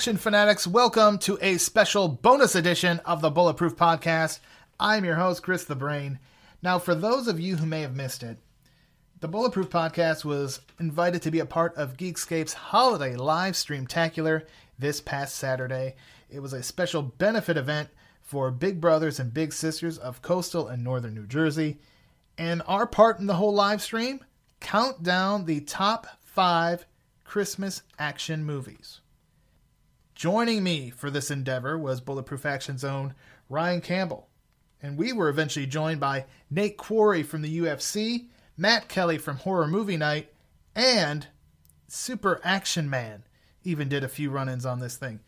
Action fanatics, welcome to a special bonus edition of the Bulletproof Podcast. I'm your host, Chris the Brain. Now, for those of you who may have missed it, the Bulletproof Podcast was invited to be a part of Geekscape's holiday live stream tacular this past Saturday. It was a special benefit event for big brothers and big sisters of coastal and northern New Jersey. And our part in the whole live stream count down the top five Christmas action movies. Joining me for this endeavor was Bulletproof Action's own Ryan Campbell. And we were eventually joined by Nate Quarry from the UFC, Matt Kelly from Horror Movie Night, and Super Action Man even did a few run ins on this thing.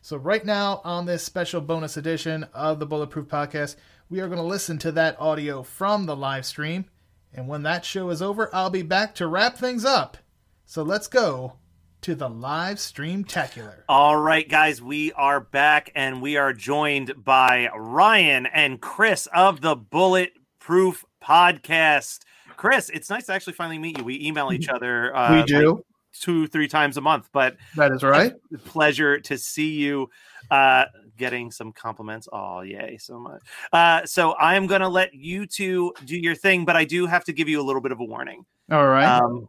So, right now, on this special bonus edition of the Bulletproof Podcast, we are going to listen to that audio from the live stream. And when that show is over, I'll be back to wrap things up. So, let's go to the live stream tacular. All right, guys, we are back and we are joined by Ryan and Chris of the Bulletproof Podcast. Chris, it's nice to actually finally meet you. We email each other. Uh, we do. Like two, three times a month, but that is right. Pleasure to see you. Uh, getting some compliments. Oh, yay, so much. Uh, so I am going to let you two do your thing, but I do have to give you a little bit of a warning. All right. Um,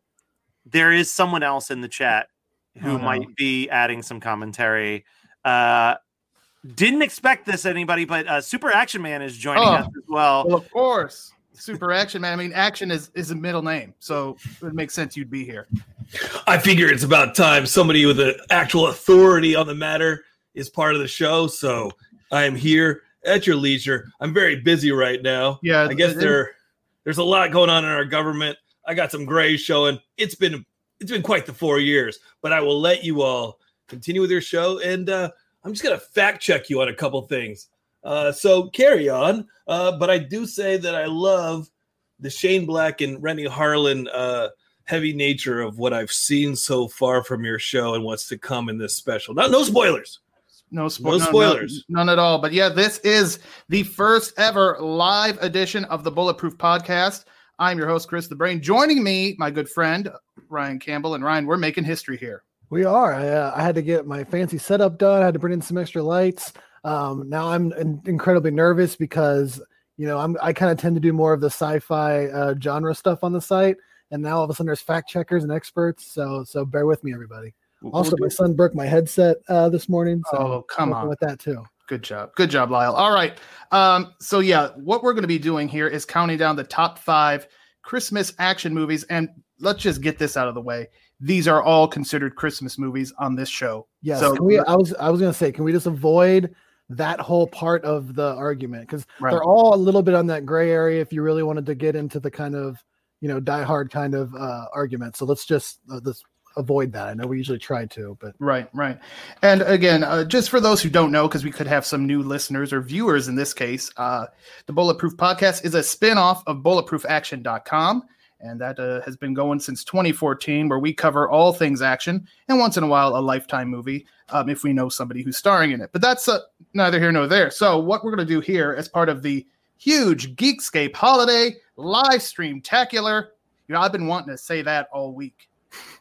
there is someone else in the chat who oh, no. might be adding some commentary. Uh, didn't expect this anybody, but uh, Super Action Man is joining oh, us as well. Well, of course, Super Action Man. I mean, Action is is a middle name, so it makes sense you'd be here. I figure it's about time somebody with an actual authority on the matter is part of the show. So I am here at your leisure. I'm very busy right now. Yeah, I guess there there's a lot going on in our government. I got some grays showing. It's been it's been quite the four years, but I will let you all continue with your show. And uh, I'm just going to fact check you on a couple things. Uh, so carry on. Uh, but I do say that I love the Shane Black and Renny Harlin uh, heavy nature of what I've seen so far from your show and what's to come in this special. Not no spoilers. No, spo- no spoilers. No, none, none at all. But yeah, this is the first ever live edition of the Bulletproof Podcast. I'm your host, Chris the Brain. Joining me, my good friend Ryan Campbell. And Ryan, we're making history here. We are. I, uh, I had to get my fancy setup done. I had to bring in some extra lights. Um, now I'm in- incredibly nervous because you know I'm I kind of tend to do more of the sci-fi uh, genre stuff on the site, and now all of a sudden there's fact checkers and experts. So so bear with me, everybody. Also, my son broke my headset uh, this morning. So oh, come on with that too. Good job. Good job, Lyle. All right. Um, so yeah, what we're going to be doing here is counting down the top five Christmas action movies. And let's just get this out of the way. These are all considered Christmas movies on this show. Yeah. So we, I was I was gonna say, can we just avoid that whole part of the argument because right. they're all a little bit on that gray area. If you really wanted to get into the kind of you know die hard kind of uh, argument, so let's just uh, let's avoid that. I know we usually try to, but right, right. And again, uh, just for those who don't know, because we could have some new listeners or viewers in this case, uh, the Bulletproof Podcast is a spin-off of BulletproofAction.com. And that uh, has been going since 2014, where we cover all things action and once in a while a lifetime movie um, if we know somebody who's starring in it. But that's uh, neither here nor there. So, what we're going to do here as part of the huge Geekscape holiday live stream tacular, you know, I've been wanting to say that all week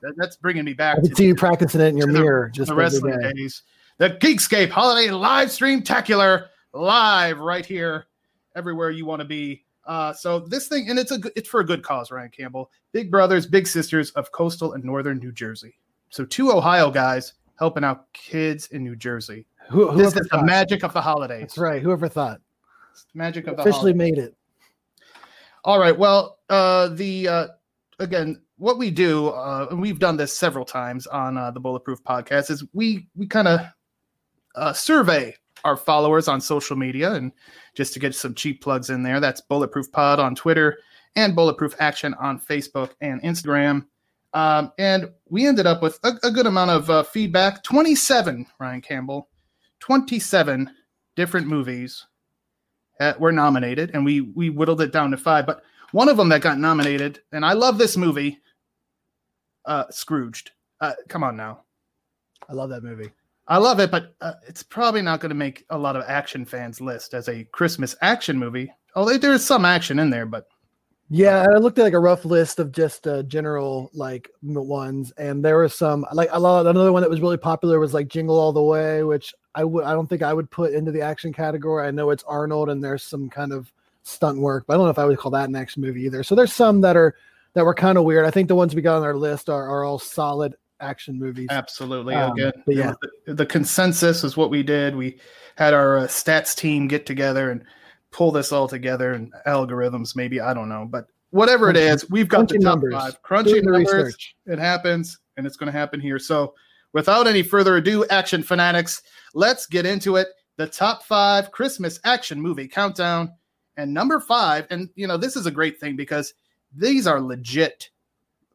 that, that's bringing me back. I can see you practicing it in your mirror. The, just the wrestling day. days. The Geekscape Holiday Live Stream Tacular live right here, everywhere you want to be. Uh, so this thing, and it's a it's for a good cause, Ryan Campbell. Big brothers, big sisters of coastal and northern New Jersey. So two Ohio guys helping out kids in New Jersey. Who, this is thought? the magic of the holidays. That's right. Whoever thought? the magic of the officially holidays. made it. All right. Well, uh, the uh, again, what we do, uh, and we've done this several times on uh, the Bulletproof podcast, is we we kind of uh, survey our followers on social media, and just to get some cheap plugs in there, that's Bulletproof Pod on Twitter and Bulletproof Action on Facebook and Instagram. Um, and we ended up with a, a good amount of uh, feedback. Twenty-seven, Ryan Campbell, twenty-seven different movies were nominated, and we we whittled it down to five, but. One of them that got nominated, and I love this movie, uh, Scrooged. Uh, come on now. I love that movie. I love it, but uh, it's probably not going to make a lot of action fans list as a Christmas action movie. Although there is some action in there, but Yeah, I looked at like a rough list of just uh, general like ones, and there were some like a lot. Another one that was really popular was like Jingle All the Way, which I would I don't think I would put into the action category. I know it's Arnold, and there's some kind of stunt work, but I don't know if I would call that an action movie either. So there's some that are that were kind of weird. I think the ones we got on our list are are all solid action movies. absolutely Um, again, yeah. the, the consensus is what we did. We had our uh, stats team get together and pull this all together, and algorithms maybe I don't know, but whatever it Crunching- we've got the top numbers. five crunching the numbers. research. It happens, and it's going to happen here. So, without any further ado, action fanatics, let's get into it. The top five Christmas action movie countdown, and number five. And you know, this is a great thing because these are legit,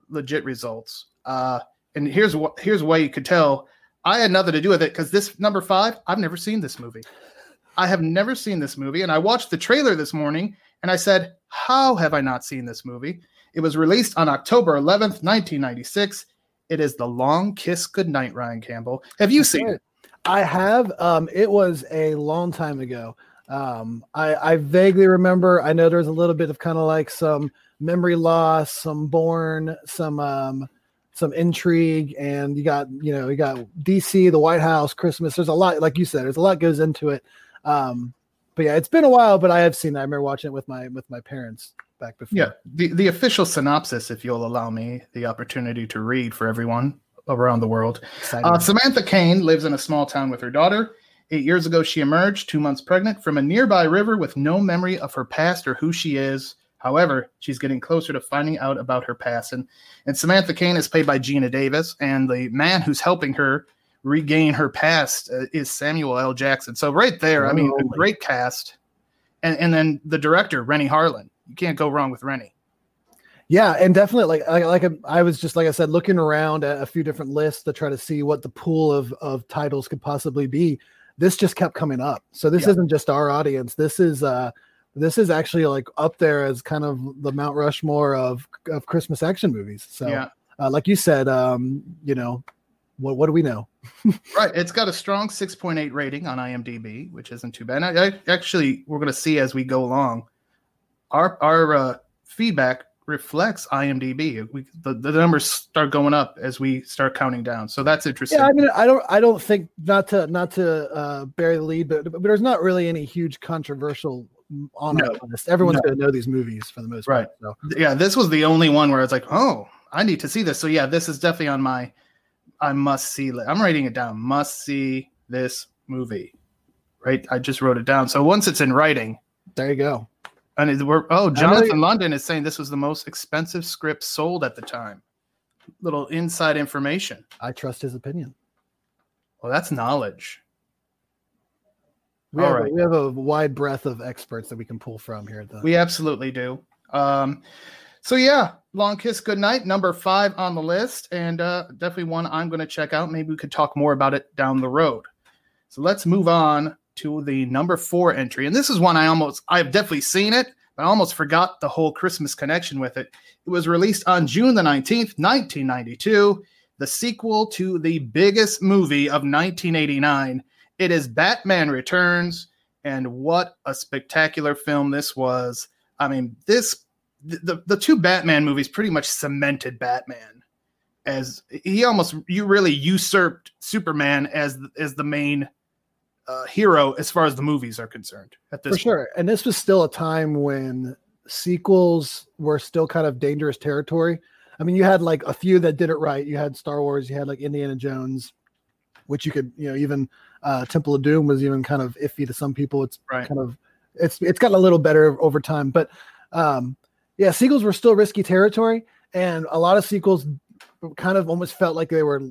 legit results. Uh, and here's what here's why you could tell I had nothing to do with it because this number five, I've never seen this movie. I have never seen this movie, and I watched the trailer this morning, and I said, "How have I not seen this movie?" It was released on October 11th, 1996. It is The Long Kiss Goodnight, Ryan Campbell. Have you seen it? I have. Um, it was a long time ago. Um, I, I vaguely remember. I know there's a little bit of kind of like some memory loss, some born, some um, some intrigue, and you got you know you got DC, the White House, Christmas. There's a lot, like you said, there's a lot goes into it. Um, but yeah, it's been a while, but I have seen. It. I remember watching it with my with my parents back before. Yeah, the, the official synopsis, if you'll allow me the opportunity to read for everyone around the world. Uh, Samantha Kane lives in a small town with her daughter. Eight years ago, she emerged, two months pregnant, from a nearby river with no memory of her past or who she is. However, she's getting closer to finding out about her past. And, and Samantha Kane is played by Geena Davis, and the man who's helping her regain her past uh, is Samuel L. Jackson. So, right there, I mean, a great cast. And, and then the director, Renny Harlin. You can't go wrong with Renny. Yeah, and definitely like like, like I was just like I said looking around at a few different lists to try to see what the pool of of titles could possibly be. This just kept coming up. So this Yeah. isn't just our audience. This is uh this is actually like up there as kind of the Mount Rushmore of of Christmas action movies. So yeah. uh, like you said, um, you know, what what do we know? Right. It's got a strong 6.8 rating on IMDb, which isn't too bad. I, I actually, we're going to see as we go along, our our uh, feedback reflects IMDb. We, the, the numbers start going up as we start counting down. So that's interesting. Yeah, I mean, I don't, I don't think not to not to uh, bury the lead, but but there's not really any huge controversial on No. our list. Everyone's No. going to know these movies for the most Right. part. So yeah, this was the only one where I was like, oh, I need to see this. So yeah, this is definitely on my I must see list. I'm writing it down. Must see this movie. Right. I just wrote it down. So once it's in writing, there you go. And it, we're, oh, Jonathan London is saying this was the most expensive script sold at the time. Little inside information. I trust his opinion. Well, that's knowledge. We All have, right. a, we have a wide breadth of experts that we can pull from here. At the, We absolutely do. Um, so yeah, Long Kiss Goodnight, number five on the list, and uh, definitely one I'm going to check out. Maybe we could talk more about it down the road. So let's move on to the number four entry, and this is one I almost I've definitely seen it, but I almost forgot the whole Christmas connection with it. It was released on June the 19th, 1992, the sequel to the biggest movie of 1989. It is Batman Returns, and what a spectacular film this was. I mean, this the, the, two Batman movies pretty much cemented Batman as he almost you really usurped Superman as as the main uh, hero as far as the movies are concerned at this for point. sure. And this was still a time when sequels were still kind of dangerous territory. I mean, you had like a few that did it right. You had Star Wars, you had like Indiana Jones, which you could, you know, even uh, Temple of Doom was even kind of iffy to some people. It's Right. kind of it's it's gotten a little better over time, but um, yeah, sequels were still risky territory, and a lot of sequels kind of almost felt like they were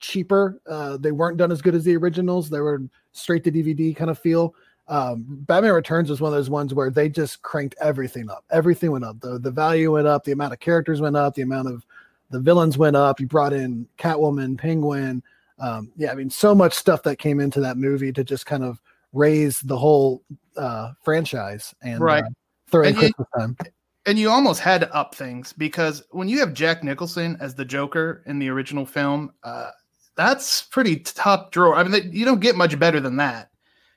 cheaper. Uh, they weren't done as good as the originals. They were straight to DVD kind of feel. Um, Batman Returns was one of those ones where they just cranked everything up. Everything went up. The the value went up. The amount of characters went up. The amount of the villains went up. You brought in Catwoman, Penguin. Um, yeah, I mean, so much stuff that came into that movie to just kind of raise the whole uh, franchise and Right. uh, throw in And Christmas time. And you almost had to up things because when you have Jack Nicholson as the Joker in the original film, uh, that's pretty top drawer. I mean, they, you don't get much better than that.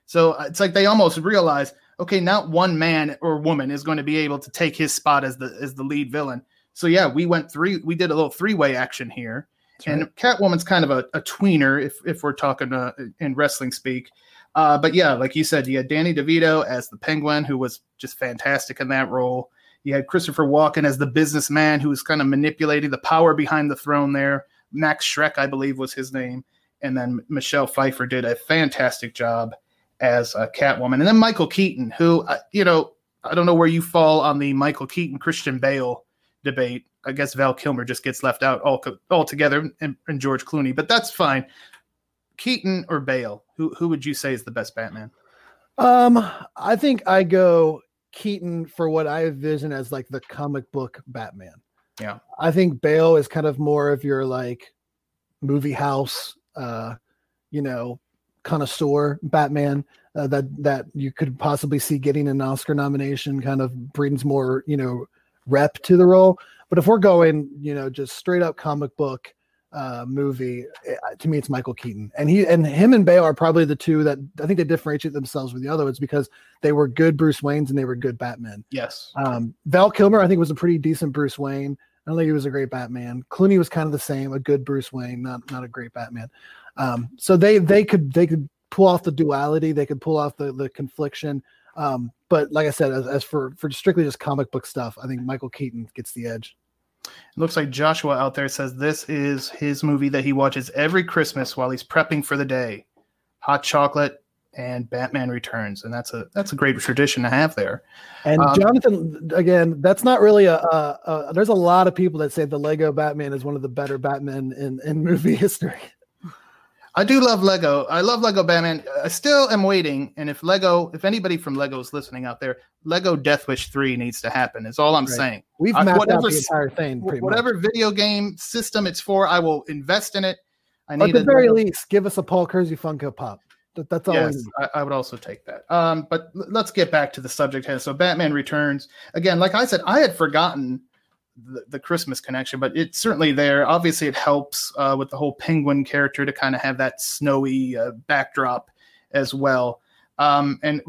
So uh, it's like they almost realize, okay, not one man or woman is going to be able to take his spot as the as the lead villain. So yeah, we went three. We did a little three way action here, That's and right. Catwoman's kind of a, a tweener if if we're talking uh, in wrestling speak. Uh, but yeah, like you said, you had Danny DeVito as the Penguin, who was just fantastic in that role. You had Christopher Walken as the businessman who was kind of manipulating the power behind the throne there. Max Schreck, I believe, was his name. And then Michelle Pfeiffer did a fantastic job as a Catwoman. And then Michael Keaton, who, uh, you know, I don't know where you fall on the Michael Keaton Christian Bale debate. I guess Val Kilmer just gets left out all altogether, and, and George Clooney, but that's fine. Keaton or Bale, who who would you say is the best Batman? Um, I think I go Keaton for what I envision as like the comic book Batman. Yeah. I think Bale is kind of more of your like movie house, uh, you know, connoisseur Batman uh, that that you could possibly see getting an Oscar nomination. Kind of brings more, you know, rep to the role. But if we're going, you know, just straight up comic book uh, movie, eh, to me, it's Michael Keaton, and he and him and Bale are probably the two that I think they differentiate themselves with the other ones because they were good Bruce Waynes and they were good Batman. Yes. Um, Val Kilmer, I think, was a pretty decent Bruce Wayne. I don't think he was a great Batman. Clooney was kind of the same, a good Bruce Wayne, not not a great Batman. Um, so they they could they could pull off the duality, they could pull off the the confliction. Um, but like I said, as, as for for strictly just comic book stuff, I think Michael Keaton gets the edge. It looks like Joshua out there says this is his movie that he watches every Christmas while he's prepping for the day. Hot chocolate and Batman Returns, and that's a that's a great tradition to have there. And Um, Jonathan, again, that's not really a, a, a. There's a lot of people that say the Lego Batman is one of the better Batman in in movie history. I do love Lego. I love Lego Batman. I still am waiting, and if Lego, if anybody from Lego is listening out there, Lego Death Wish three needs to happen. Is all I'm Right. saying. We've I- mapped out whatever the entire thing. Pretty much. Whatever video game system it's for, I will invest in it. I need at the very Lego- least, give us a Paul Kersey Funko Pop. That, that's all. Yes. I, I would also take that. Um, but let's get back to the subject. So, Batman Returns again. Like I said, I had forgotten the, the Christmas connection, but it's certainly there. Obviously, it helps uh, with the whole Penguin character to kind of have that snowy uh, backdrop as well. Um, and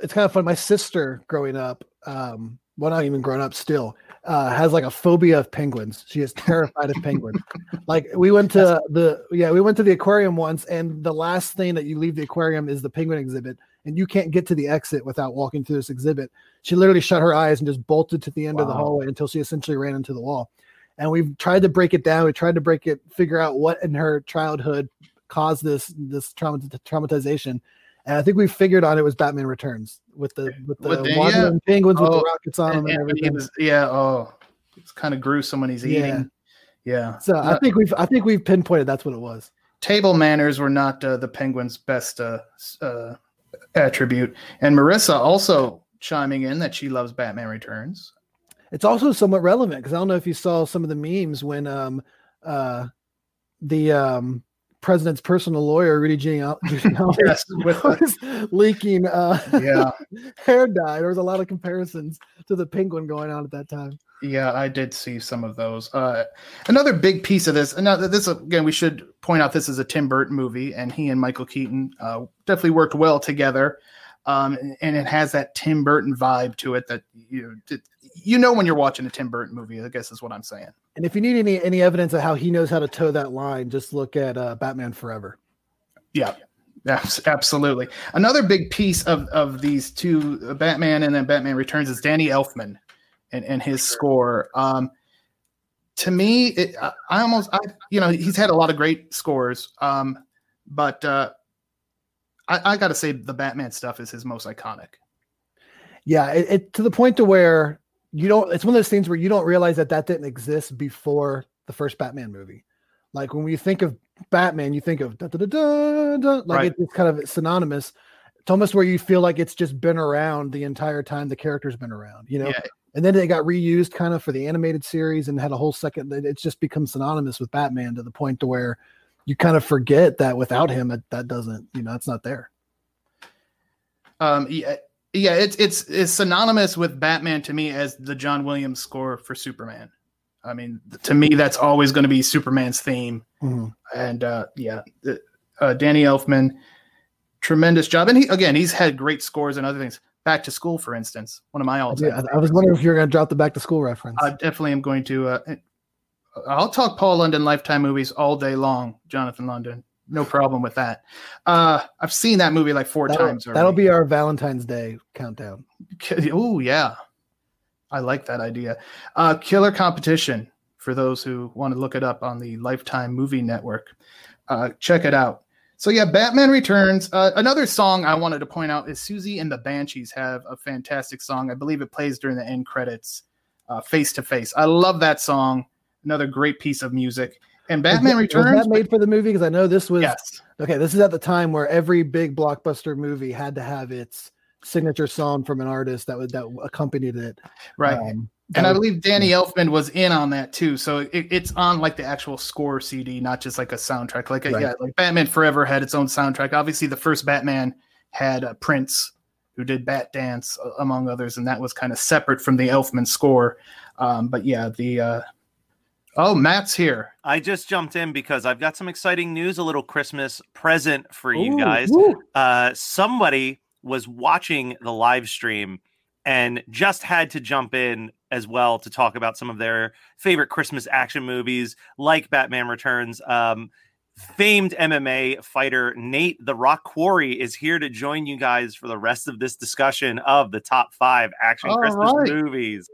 It's kind of fun. My sister, growing up, um, well, not even growing up, still uh, has like a phobia of penguins. She is terrified of penguins. Like we went to the yeah, we went to the aquarium once, and the last thing that you leave the aquarium is the penguin exhibit, and you can't get to the exit without walking through this exhibit. She literally shut her eyes and just bolted to the end of the hallway until she essentially ran into the wall. And we've tried to break it down. We tried to break it, figure out what in her childhood caused this this trauma traumatization. And I think we figured on it was Batman Returns with the with the, With the- wandering penguins with Oh, the rockets on them and, and and everything. was, yeah, oh, it's kind of gruesome when he's Yeah. eating. Yeah. So I think we've I think we've pinpointed that's what it was. table manners were not uh, the penguin's best uh, uh, attribute. And Marissa also chiming in that she loves Batman Returns. It's also somewhat relevant because I don't know if you saw some of the memes when um uh the um president's personal lawyer Rudy Giuliani Yes, with was leaking uh yeah, hair dye. There was a lot of comparisons to the penguin going on at that time. yeah, I did see some of those. Uh, another big piece of this, and now this again, we should point out this is a Tim Burton movie, and he and Michael Keaton uh, definitely worked well together. Um, and it has that Tim Burton vibe to it that you you know when you're watching a Tim Burton movie. I guess is what I'm saying. And if you need any any evidence of how he knows how to toe that line, just look at uh, Batman Forever. Yeah, abs- absolutely. Another big piece of of these two, uh, Batman and then Batman Returns, is Danny Elfman and and his score. Um, to me, it, I, I almost, I you know, he's had a lot of great scores, um, but uh, I, I got to say the Batman stuff is his most iconic. Yeah, it, it to the point to where you don't. It's one of those things where you don't realize that that didn't exist before the first Batman movie. Like when you think of Batman, you think of da, da, da, da, da, like Right. it's kind of synonymous. It's almost where you feel like it's just been around the entire time the character's been around, you know. Yeah, And then it got reused kind of for the animated series and had a whole second. it- It's just become synonymous with Batman to the point to where you kind of forget that without him, that, that doesn't, you know, it's not there. um, yeah, yeah. It's it's it's synonymous with Batman to me as the John Williams score for Superman. I mean, to me, that's always going to be Superman's theme. Mhm. And uh, yeah, uh, Danny Elfman, tremendous job. And he again, he's had great scores and other things. Back to School, for instance, one of my all Yeah, time. I was wondering if you were going to drop the back to school reference. I definitely am going to. Uh, I'll talk Paul London Lifetime movies all day long, Jonathan London. No problem with that. Uh, I've seen that movie like 4 that'll, times. that'll be our Valentine's Day countdown. Oh yeah, I like that idea. Uh, Killer Competition for those who want to look it up on the Lifetime Movie Network. Uh, check it out. So yeah, Batman Returns. Uh, another song I wanted to point out is Siouxsie and the Banshees have a fantastic song. I believe it plays during the end credits. Uh, Face to Face. I love that song. Another great piece of music. And Batman was, Returns. Was that made for the movie? Because I know this was yes. okay. This is at the time where every big blockbuster movie had to have its signature song from an artist that would that accompanied it. Right. Um, and I believe Danny Elfman was in on that too. So it, it's on like the actual score CD, not just like a soundtrack. Like a, Right. yeah, like Batman Forever had its own soundtrack. Obviously, the first Batman had uh, Prince, who did Batdance among others, and that was kind of separate from the Elfman score. Um, but yeah, the uh, oh Matt's here. I just jumped in because I've got some exciting news, a little Christmas present for you Ooh, guys. Uh, somebody was watching the live stream and just had to jump in as well to talk about some of their favorite Christmas action movies, like Batman Returns. Um, famed MMA fighter Nate the Rock Quarry is here to join you guys for the rest of this discussion of the top five action All Christmas right. movies.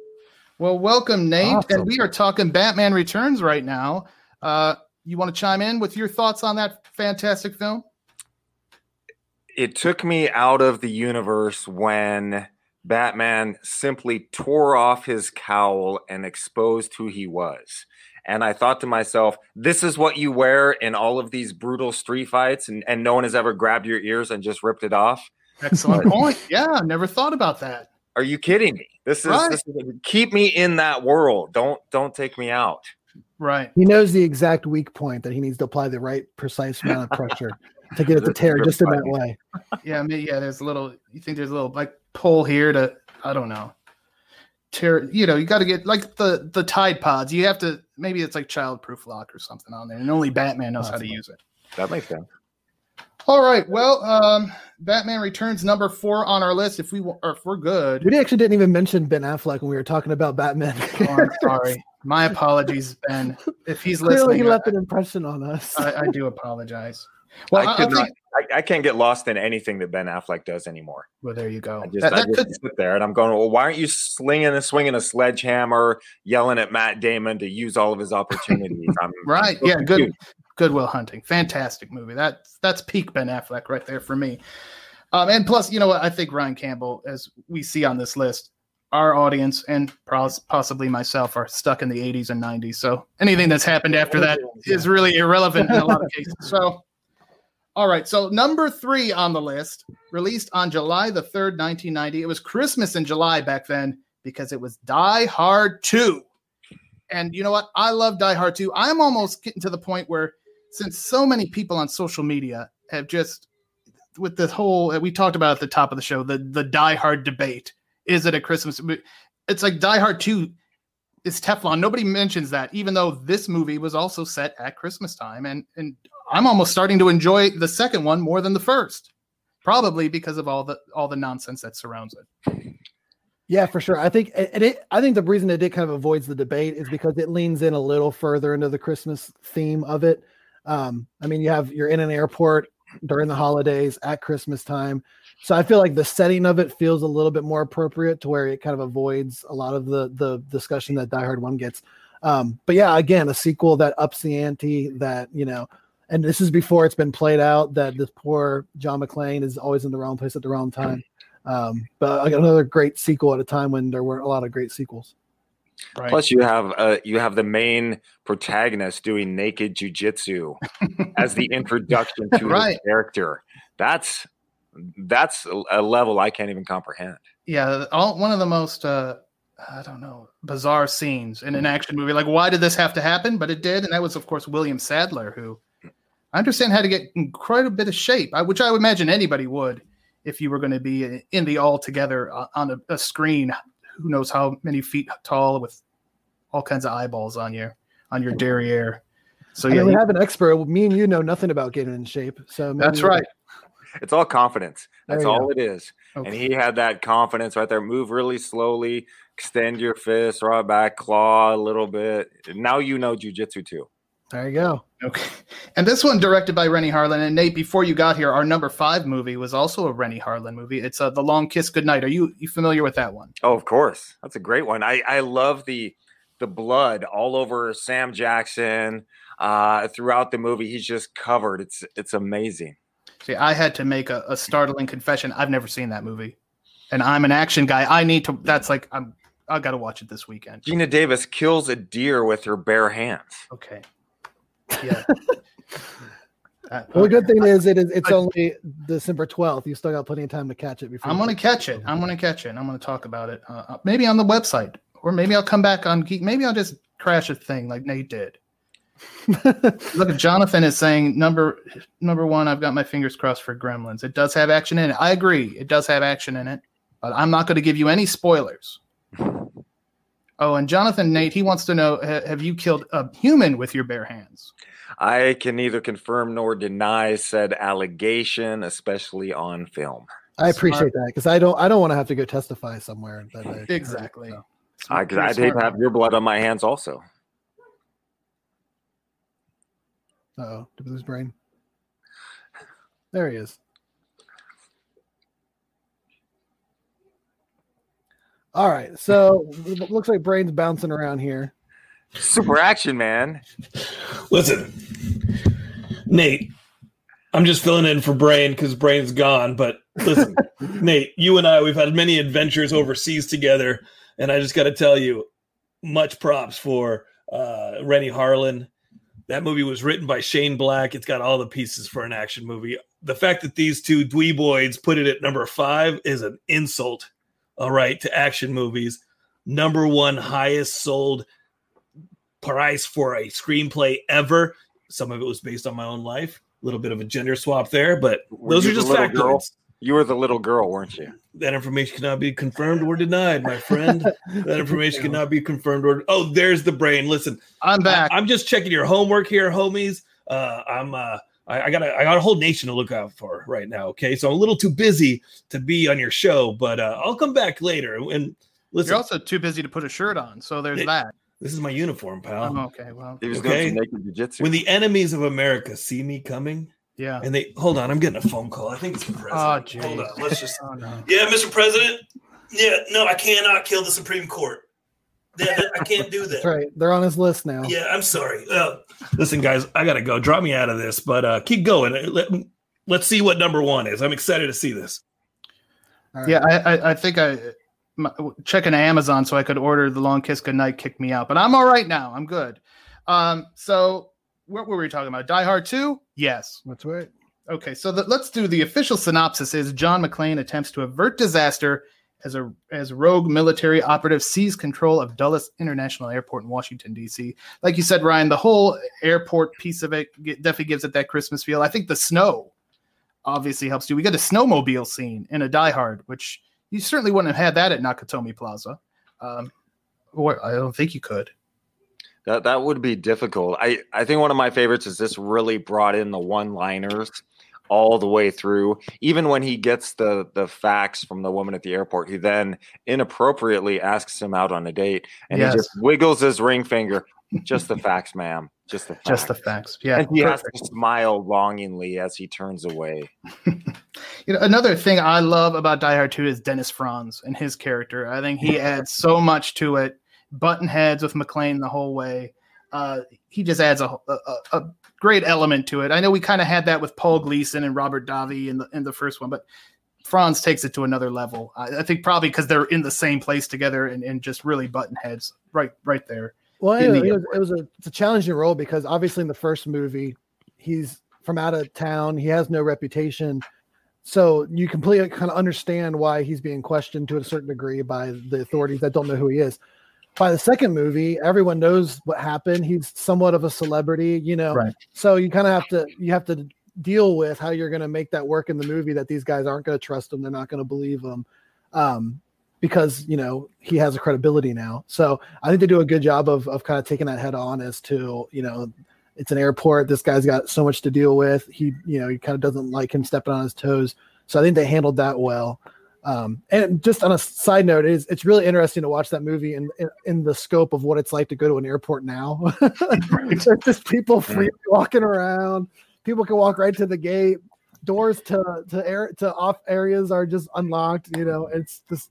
Well, welcome Nate, Awesome. and we are talking Batman Returns right now. Uh, you want to chime in with your thoughts on that fantastic film? it took me out of the universe when Batman simply tore off his cowl and exposed who he was. And I thought to myself, this is what you wear in all of these brutal street fights, and, and no one has ever grabbed your ears and just ripped it off. Excellent point. Yeah, never thought about that. Are you kidding me? This is, Right. this is keep me in that world. Don't don't take me out. Right. He knows the exact weak point that he needs to apply the right precise amount of pressure to get it to tear just in that way. Yeah, I mean, yeah. There's a little. You think there's a little like pull here to I don't know. Tear. You know, you got to get like the the Tide Pods. You have to maybe it's like childproof lock or something on there, and only Batman knows oh, how to Possible. use it. That makes sense. All right. Well, um, Batman Returns number four on our list. If we wa- or if we're good. We actually didn't even mention Ben Affleck when we were talking about Batman. Oh, I'm sorry. My apologies, Ben. If he's Clearly, listening, he I, left an impression on us. I, I do apologize. Well, I, I, could I not, think. I, I can't get lost in anything that Ben Affleck does anymore. Well, there you go. I just, That- I that just could- sit there and I'm going, well, why aren't you slinging and swinging a sledgehammer, yelling at Matt Damon to use all of his opportunities? I'm, Right. I'm so Yeah. Good. Good Will Hunting. Fantastic movie. That's that's peak Ben Affleck right there for me. Um, and plus, you know what? I think Ryan Campbell, as we see on this list, our audience and possibly myself are stuck in the 80s and 90s. So anything that's happened after that is really irrelevant in a lot of cases. So, all right. So number three on the list, released on July the 3rd, 1990. It was Christmas in July back then because it was Die Hard 2. And you know what? I love Die Hard 2. I'm almost getting to the point where since so many people on social media have just with the whole uh, we talked about at the top of the show the the Die Hard debate is it a Christmas it's like Die Hard 2 is Teflon nobody mentions that even though this movie was also set at Christmas time and and I'm almost starting to enjoy the second one more than the first probably because of all the all the nonsense that surrounds it Yeah, for sure. I think and it I think the reason it did kind of avoids the debate is because it leans in a little further into the Christmas theme of it. Um, I mean, you have you're in an airport during the holidays at Christmas time. So I feel like the setting of it feels a little bit more appropriate to where it kind of avoids a lot of the the discussion that Die Hard 1 gets. Um, but yeah, again, a sequel that ups the ante that, you know, and this is before it's been played out that this poor John McClane is always in the wrong place at the wrong time. Um, but another great sequel at a time when there weren't a lot of great sequels. Right Plus, you have uh, you have the main protagonist doing naked jujitsu as the introduction to Right. his character. That's that's a- level I can't even comprehend. yeah all, one of the most uh i don't know bizarre scenes in an action movie like why did this have to happen but it did and that was of course william sadler who i understand had to get in quite a bit of shape which i would imagine anybody would if you were going to be in the all together uh, on a, a screen who knows how many feet tall with all kinds of eyeballs on you on your derriere. So I yeah, mean, we have an expert. Me and you know nothing about getting in shape, so that's maybe- right. It's all confidence. That's you all it is. Okay. And he had that confidence right there. Move really slowly, extend your fist, throw it back, claw a little bit. Now you know jujitsu too. There you go. Okay. And this one directed by Renny Harlin. And Nate, before you got here, our number five movie was also a Renny Harlin movie. It's uh, The Long Kiss Goodnight. Are you you familiar with that one? Oh, of course. That's a great one. I, I love the the blood all over Sam Jackson uh, throughout the movie. He's just covered. It's it's amazing. See, I had to make a, a startling confession. I've never seen that movie. And I'm an action guy. I need to that's like I'm I gotta watch it this weekend. Geena Davis kills a deer with her bare hands. Okay. Yeah. Uh, Well, the good okay. thing is it is it's I- only December twelfth. You still got plenty of time to catch it before. I'm gonna catch it. I'm gonna catch it. I'm gonna talk about it. Uh, uh, maybe on the website, or maybe I'll come back on Geek. Maybe I'll just crash a thing like Nate did. Look, Jonathan is saying number number one. I've got my fingers crossed for Gremlins. It does have action in it. I agree. It does have action in it, but I'm not going to give you any spoilers. Oh, and Jonathan Nate, he wants to know: ha- Have you killed a human with your bare hands? I can neither confirm nor deny said allegation, especially on film. I appreciate that because I don't I don't want to have to go testify somewhere. That I, Exactly. I, You're a I'd hate to have your blood on my hands also. Oh, did we lose brain? There he is. All right, so it looks like brain's bouncing around here. Super action, man. Listen, Nate, I'm just filling in for Brain because Brain's gone. But listen, Nate, you and I, we've had many adventures overseas together. And I just got to tell you, much props for uh, Renny Harlin. That movie was written by Shane Black. It's got all the pieces for an action movie. The fact that these two dweeboids put it at number five is an insult, all right, to action movies. Number one highest sold price for a screenplay ever. Some of it was based on my own life. A little bit of a gender swap there, but Were those are just little girl? factoids. You were the little girl, weren't you? That information cannot be confirmed or denied, my friend. that information cannot be confirmed or oh, there's the brain. Listen, I'm back. I, am just checking your homework here, homies. Uh, I'm uh, I, I got a, I got a whole nation to look out for right now. Okay, so I'm a little too busy to be on your show, but uh, I'll come back later. And listen, You're also too busy to put a shirt on, so there's It- that. this is my uniform, pal. Oh, okay, well, He was Okay. doing some naked jujitsu. When the enemies of America see me coming, yeah. and they hold on, I'm getting a phone call. I think it's the Oh, president. hold on, let's just. Oh, no. Yeah, Mr. President. Yeah, no, I cannot kill the Supreme Court. Yeah, that- I can't do that. That's right. They're on his list now. Yeah, I'm sorry. Uh, listen, guys, I gotta go. Drop me out of this, but uh, keep going. Uh, Let, let's see what number one is. I'm excited to see this. All right. Yeah, I, I, I think I my, checking Amazon so I could order the Long Kiss Goodnight kicked me out, but I'm all right now. I'm good. Um, so what were we talking about? Die Hard Two? Yes. That's right. Okay, so the, let's do the official synopsis. Is John McClane attempts to avert disaster as a as rogue military operative seize control of Dulles International Airport in Washington D.C. Like you said, Ryan, the whole airport piece of it definitely gives it that Christmas feel. I think the snow obviously helps too. We get a snowmobile scene in a Die Hard, which you certainly wouldn't have had that at Nakatomi Plaza. Um, or I don't think you could. That that would be difficult. I I think one of my favorites is this really brought in the one-liners all the way through. Even when he gets the the facts from the woman at the airport, he then inappropriately asks him out on a date, and Yes. he just wiggles his ring finger. Just the facts, ma'am. Just the facts. Just the facts. Yeah. and he has to smile longingly as he turns away. You know, another thing I love about Die Hard 2 is Dennis Franz and his character. I think he adds so much to it. Button heads with McClane the whole way. Uh, he just adds a, a, a great element to it. I know we kind of had that with Paul Gleason and Robert Davi in the in the first one, but Franz takes it to another level. I, I think probably because they're in the same place together and, and just really button heads right right there. Well, it, the was, it was a it's a challenging role because obviously in the first movie, he's from out of town. He has no reputation, so you completely kind of understand why he's being questioned to a certain degree by the authorities that don't know who he is. By the second movie, everyone knows what happened. He's somewhat of a celebrity, you know. Right. So you kind of have to you have to deal with how you're going to make that work in the movie that these guys aren't going to trust him. They're not going to believe him. Um, because you know he has a credibility now. So I think they do a good job of of kind of taking that head on as to you know it's an airport. This guy's got so much to deal with. He you know he kind of doesn't like him stepping on his toes. So I think they handled that well. Um, and just on a side note, it's it's really interesting to watch that movie in, in, in the scope of what it's like to go to an airport now. There's just people free walking around. People can walk right to the gate. Doors to to air to off areas are just unlocked. You know, it's just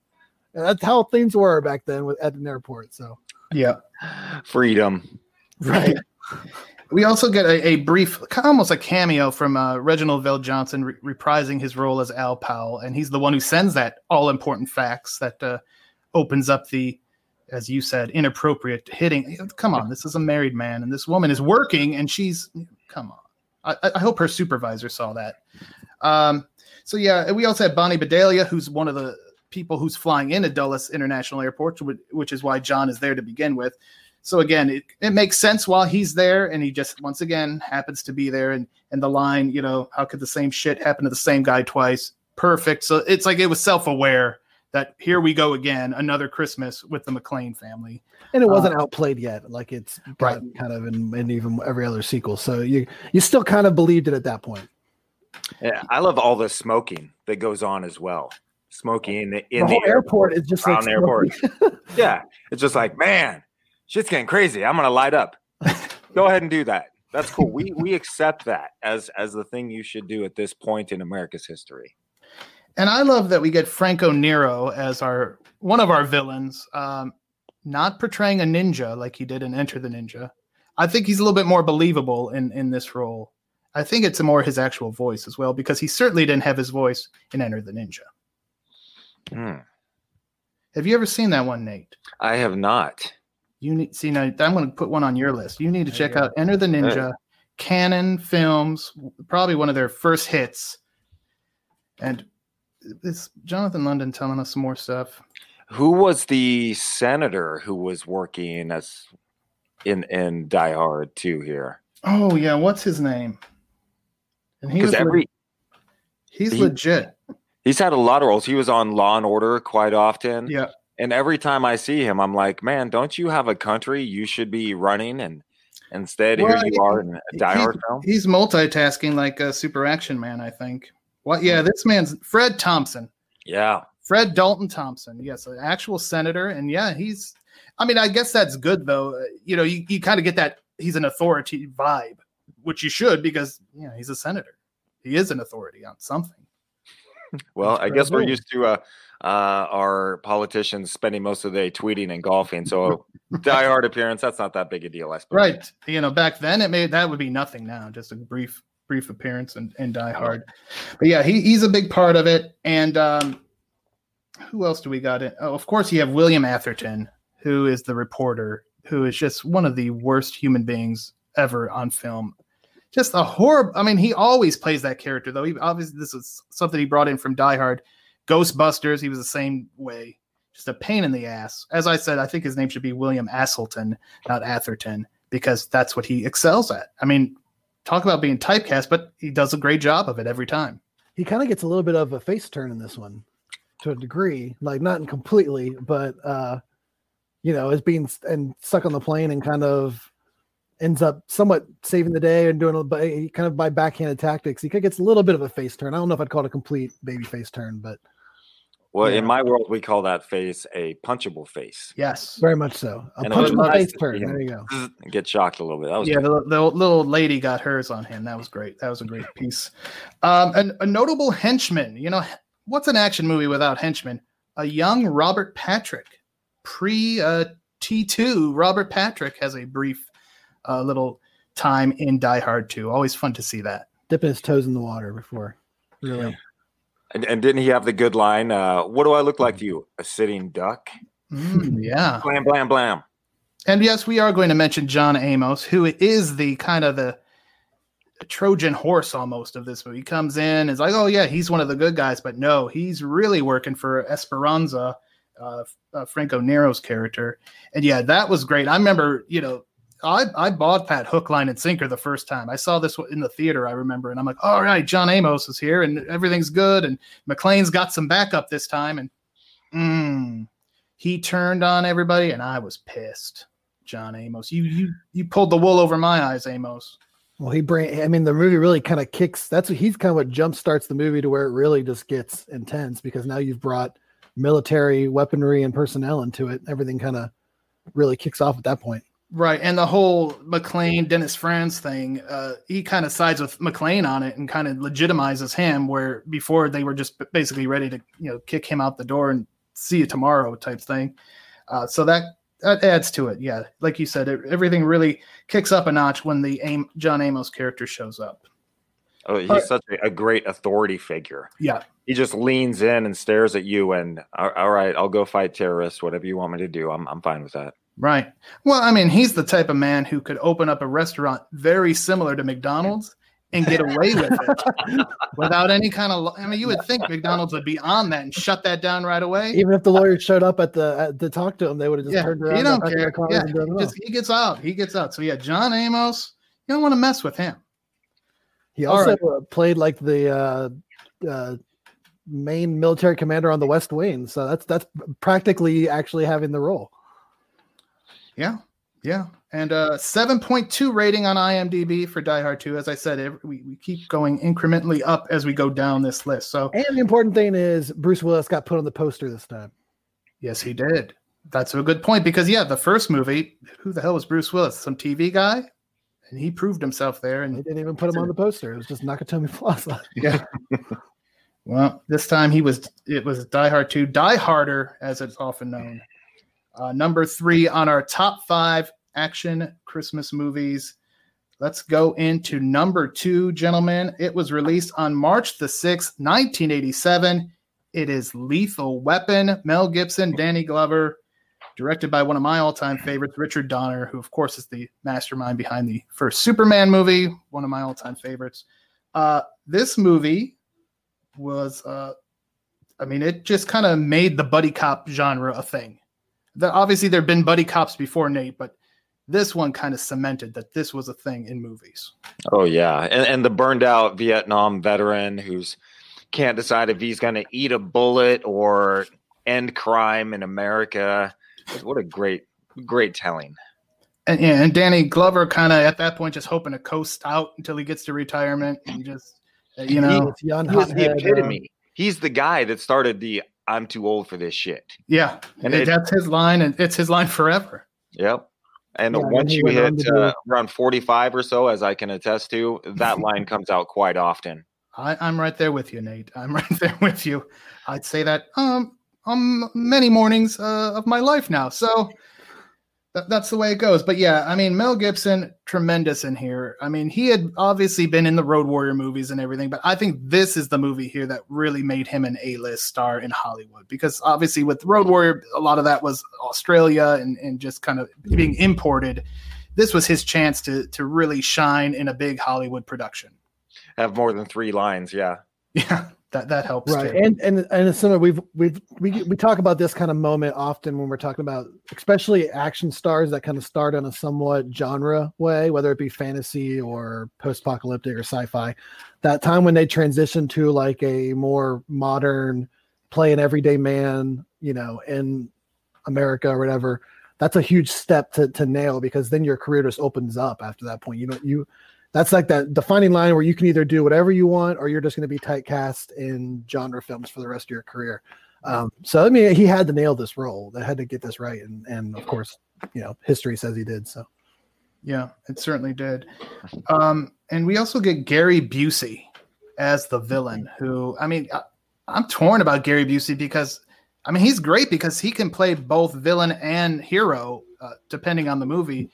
that's how things were back then with, at an airport. So Yeah. Freedom. right, We also get a, a brief, almost a cameo from uh, Reginald VelJohnson re- reprising his role as Al Powell, and he's the one who sends that all important fax that uh, opens up the, as you said, inappropriate hitting. Come on, this is a married man, and this woman is working, and she's come on. I, I hope her supervisor saw that. Um, so yeah, we also had Bonnie Bedelia, who's one of the people who's flying in into Dulles International Airport, which is why John is there to begin with. So again, it, it makes sense while he's there, and he just once again happens to be there. And and the line, you know, how could the same shit happen to the same guy twice? Perfect. So it's like it was self aware that here we go again, another Christmas with the McClane family. and it wasn't uh, outplayed yet, like it's gotten kind of in, in even every other sequel. So you you still kind of believed it at that point. Yeah, I love all the smoking that goes on as well. Smoking in the, in the whole airport is just like around the airport. yeah, it's just like man, shit's getting crazy. I'm gonna light up. Go ahead and do that. That's cool. We we accept that as as the thing you should do at this point in America's history. And I love that we get Franco Nero as our one of our villains, um, not portraying a ninja like he did in Enter the Ninja. I think he's a little bit more believable in in this role. I think it's more his actual voice as well because he certainly didn't have his voice in Enter the Ninja. Hmm. Have you ever seen that one, Nate? I have not. You need see now. I'm going to put one on your list. You need to There check out Enter the Ninja, Cannon Films, probably one of their first hits. And it's Jonathan London telling us some more stuff. Who was the senator who was working as in in Die Hard too here? Oh yeah, what's his name? And he was every le- he's he- legit. he's had a lot of roles. He was on Law and Order quite often. Yeah. And every time I see him, I'm like, man, don't you have a country you should be running? And instead, Well, here you are in a Die he's- Hard film. He's multitasking like a super action man, I think. What? Yeah, this man's Fred Thompson. Yeah. Fred Dalton Thompson. Yes, an actual senator. And yeah, he's, I mean, I guess that's good though. Uh, You know, you, you kind of get that he's an authority vibe, which you should because, you know, he's a senator. He is an authority on something. Well, I guess we're used to uh, uh, our politicians spending most of the day tweeting and golfing. So, Die Hard appearance, that's not that big a deal, I suppose. Right. You know, back then it made that would be nothing now, just a brief, brief appearance and, and Die Hard. But yeah, he, he's a big part of it. And um, who else do we got in? Oh, of course, you have William Atherton, who is the reporter, who is just one of the worst human beings ever on film. Just a horrible. I mean, he always plays that character, though. He obviously this is something he brought in from Die Hard, Ghostbusters. He was the same way. Just a pain in the ass. As I said, I think his name should be William Asselton, not Atherton, because that's what he excels at. I mean, talk about being typecast, but he does a great job of it every time. he kind of gets a little bit of a face turn in this one to a degree like not completely but uh you know is being and stuck on the plane and kind of ends up somewhat saving the day and doing he kind of by backhanded tactics he gets a little bit of a face turn i don't know if i'd call it a complete baby face turn but Well, Yeah. in my world, we call that face a punchable face. Yes. very much so a And it punch was in the nice face turn there you go Get shocked a little bit. That was Yeah, the, the little lady got hers on him. That was great. That was a great piece. Um, and a notable henchman. You know, what's an action movie without henchmen? A young Robert Patrick, pre uh, T2. Robert Patrick has a brief uh, little time in Die Hard 2. Always fun to see that. dipping his toes in the water before really And, and didn't he have the good line? Uh, what do I look like to you? A sitting duck? Mm, yeah. Blam, blam, blam. And yes, we are going to mention John Amos, who is the kind of the Trojan horse almost of this movie. He comes in, is like, oh yeah, he's one of the good guys, but no, he's really working for Esperanza, uh, uh, Franco Nero's character. And yeah, that was great. I remember, you know, I I bought that hook, line, and sinker the first time I saw this in the theater. I remember, and I'm like, all right, John Amos is here, and everything's good, and McClane's got some backup this time, and mm, he turned on everybody, and I was pissed. John Amos, you you you pulled the wool over my eyes, Amos. Well, he bring. I mean, the movie really kind of kicks. That's what he's kind of what jump starts the movie to where it really just gets intense because now you've brought military weaponry and personnel into it. Everything kind of really kicks off at that point. Right, and the whole McClane Dennis Franz thing, uh, he kind of sides with McClane on it and kind of legitimizes him. Where before they were just basically ready to you know kick him out the door and see you tomorrow type thing. Uh, so that that adds to it. Yeah, like you said, it, everything really kicks up a notch when the Am- John Amos character shows up. Oh, he's Alright. such a, a great authority figure. Yeah, He just leans in and stares at you, and "All- all right, I'll go fight terrorists. Whatever you want me to do, I'm I'm fine with that. Right. Well, I mean, he's the type of man who could open up a restaurant very similar to McDonald's and get away with it without any kind of. I mean, you would think McDonald's would be on that and shut that down right away. Even if the lawyer showed up at the at, to talk to him, they would have just Yeah, turned around. he don't care. Yeah, and driven he, just, he gets out. He gets out. So yeah, John Amos, you don't want to mess with him. He also right. uh, played like the uh, uh, main military commander on the West Wing, so that's that's practically actually having the role. Yeah, yeah, and uh, 7.2 rating on IMDb for Die Hard 2. As I said, every, we, we keep going incrementally up as we go down this list. So And the important thing is Bruce Willis got put on the poster this time. yes, he did. That's a good point because yeah, the first movie, who the hell was Bruce Willis? Some TV guy, and he proved himself there. And they didn't even put him on the poster. It was just Nakatomi Plaza. yeah, well, this time he was. It was Die Hard 2, Die Harder, as it's often known. Uh, number three on our top five action Christmas movies. Let's go into number two, gentlemen. It was released on March the 6th, 1987. It is Lethal Weapon, Mel Gibson, Danny Glover, directed by one of my all time favorites, Richard Donner, who, of course, is the mastermind behind the first Superman movie, one of my all time favorites. Uh, this movie was, uh, I mean, it just kind of made the buddy cop genre a thing. The, obviously, there have been buddy cops before Nate, but this one kind of cemented that this was a thing in movies. Oh yeah, and, and the burned out Vietnam veteran who's can't decide if he's going to eat a bullet or end crime in America. What a great, great telling. And, and Danny Glover kind of at that point just hoping to coast out until he gets to retirement and just, you know, It's young He was the hothead, uh, epitome. He's the guy that started the "I'm too old for this shit." yeah, And it- that's his line, and it's his line forever. Yep. And Yeah, once you hit uh, around 45 or so, as I can attest to, that line comes out quite often. I, I'm right there with you, Nate. I'm right there with you. I'd say that um um many mornings uh, of my life now. So that, that's the way it goes. But yeah, I mean Mel Gibson, tremendous in here. I mean he had obviously been in the Road Warrior movies and everything, but I think this is the movie here that really made him an A-list star in Hollywood because obviously with Road Warrior, a lot of that was Australia and and just kind of being imported. This was his chance to to really shine in a big Hollywood production. Have more than three lines. Yeah. Yeah, that that helps right too. and and and similar we've we've we, we talk about this kind of moment often when we're talking about especially action stars that kind of start in a somewhat genre way whether it be fantasy or post-apocalyptic or sci-fi that time when they transition to like a more modern play an everyday man you know in america or whatever that's a huge step to, to nail because then your career just opens up after that point you know you that's like that defining line where you can either do whatever you want or you're just going to be typecast in genre films for the rest of your career. Um, so I mean, he had to nail this role. They had to get this right, and and of course, you know, history says he did. So Yeah, it certainly did. Um, and we also get Gary Busey as the villain, who I mean, I, I'm torn about Gary Busey because I mean he's great because he can play both villain and hero uh, depending on the movie.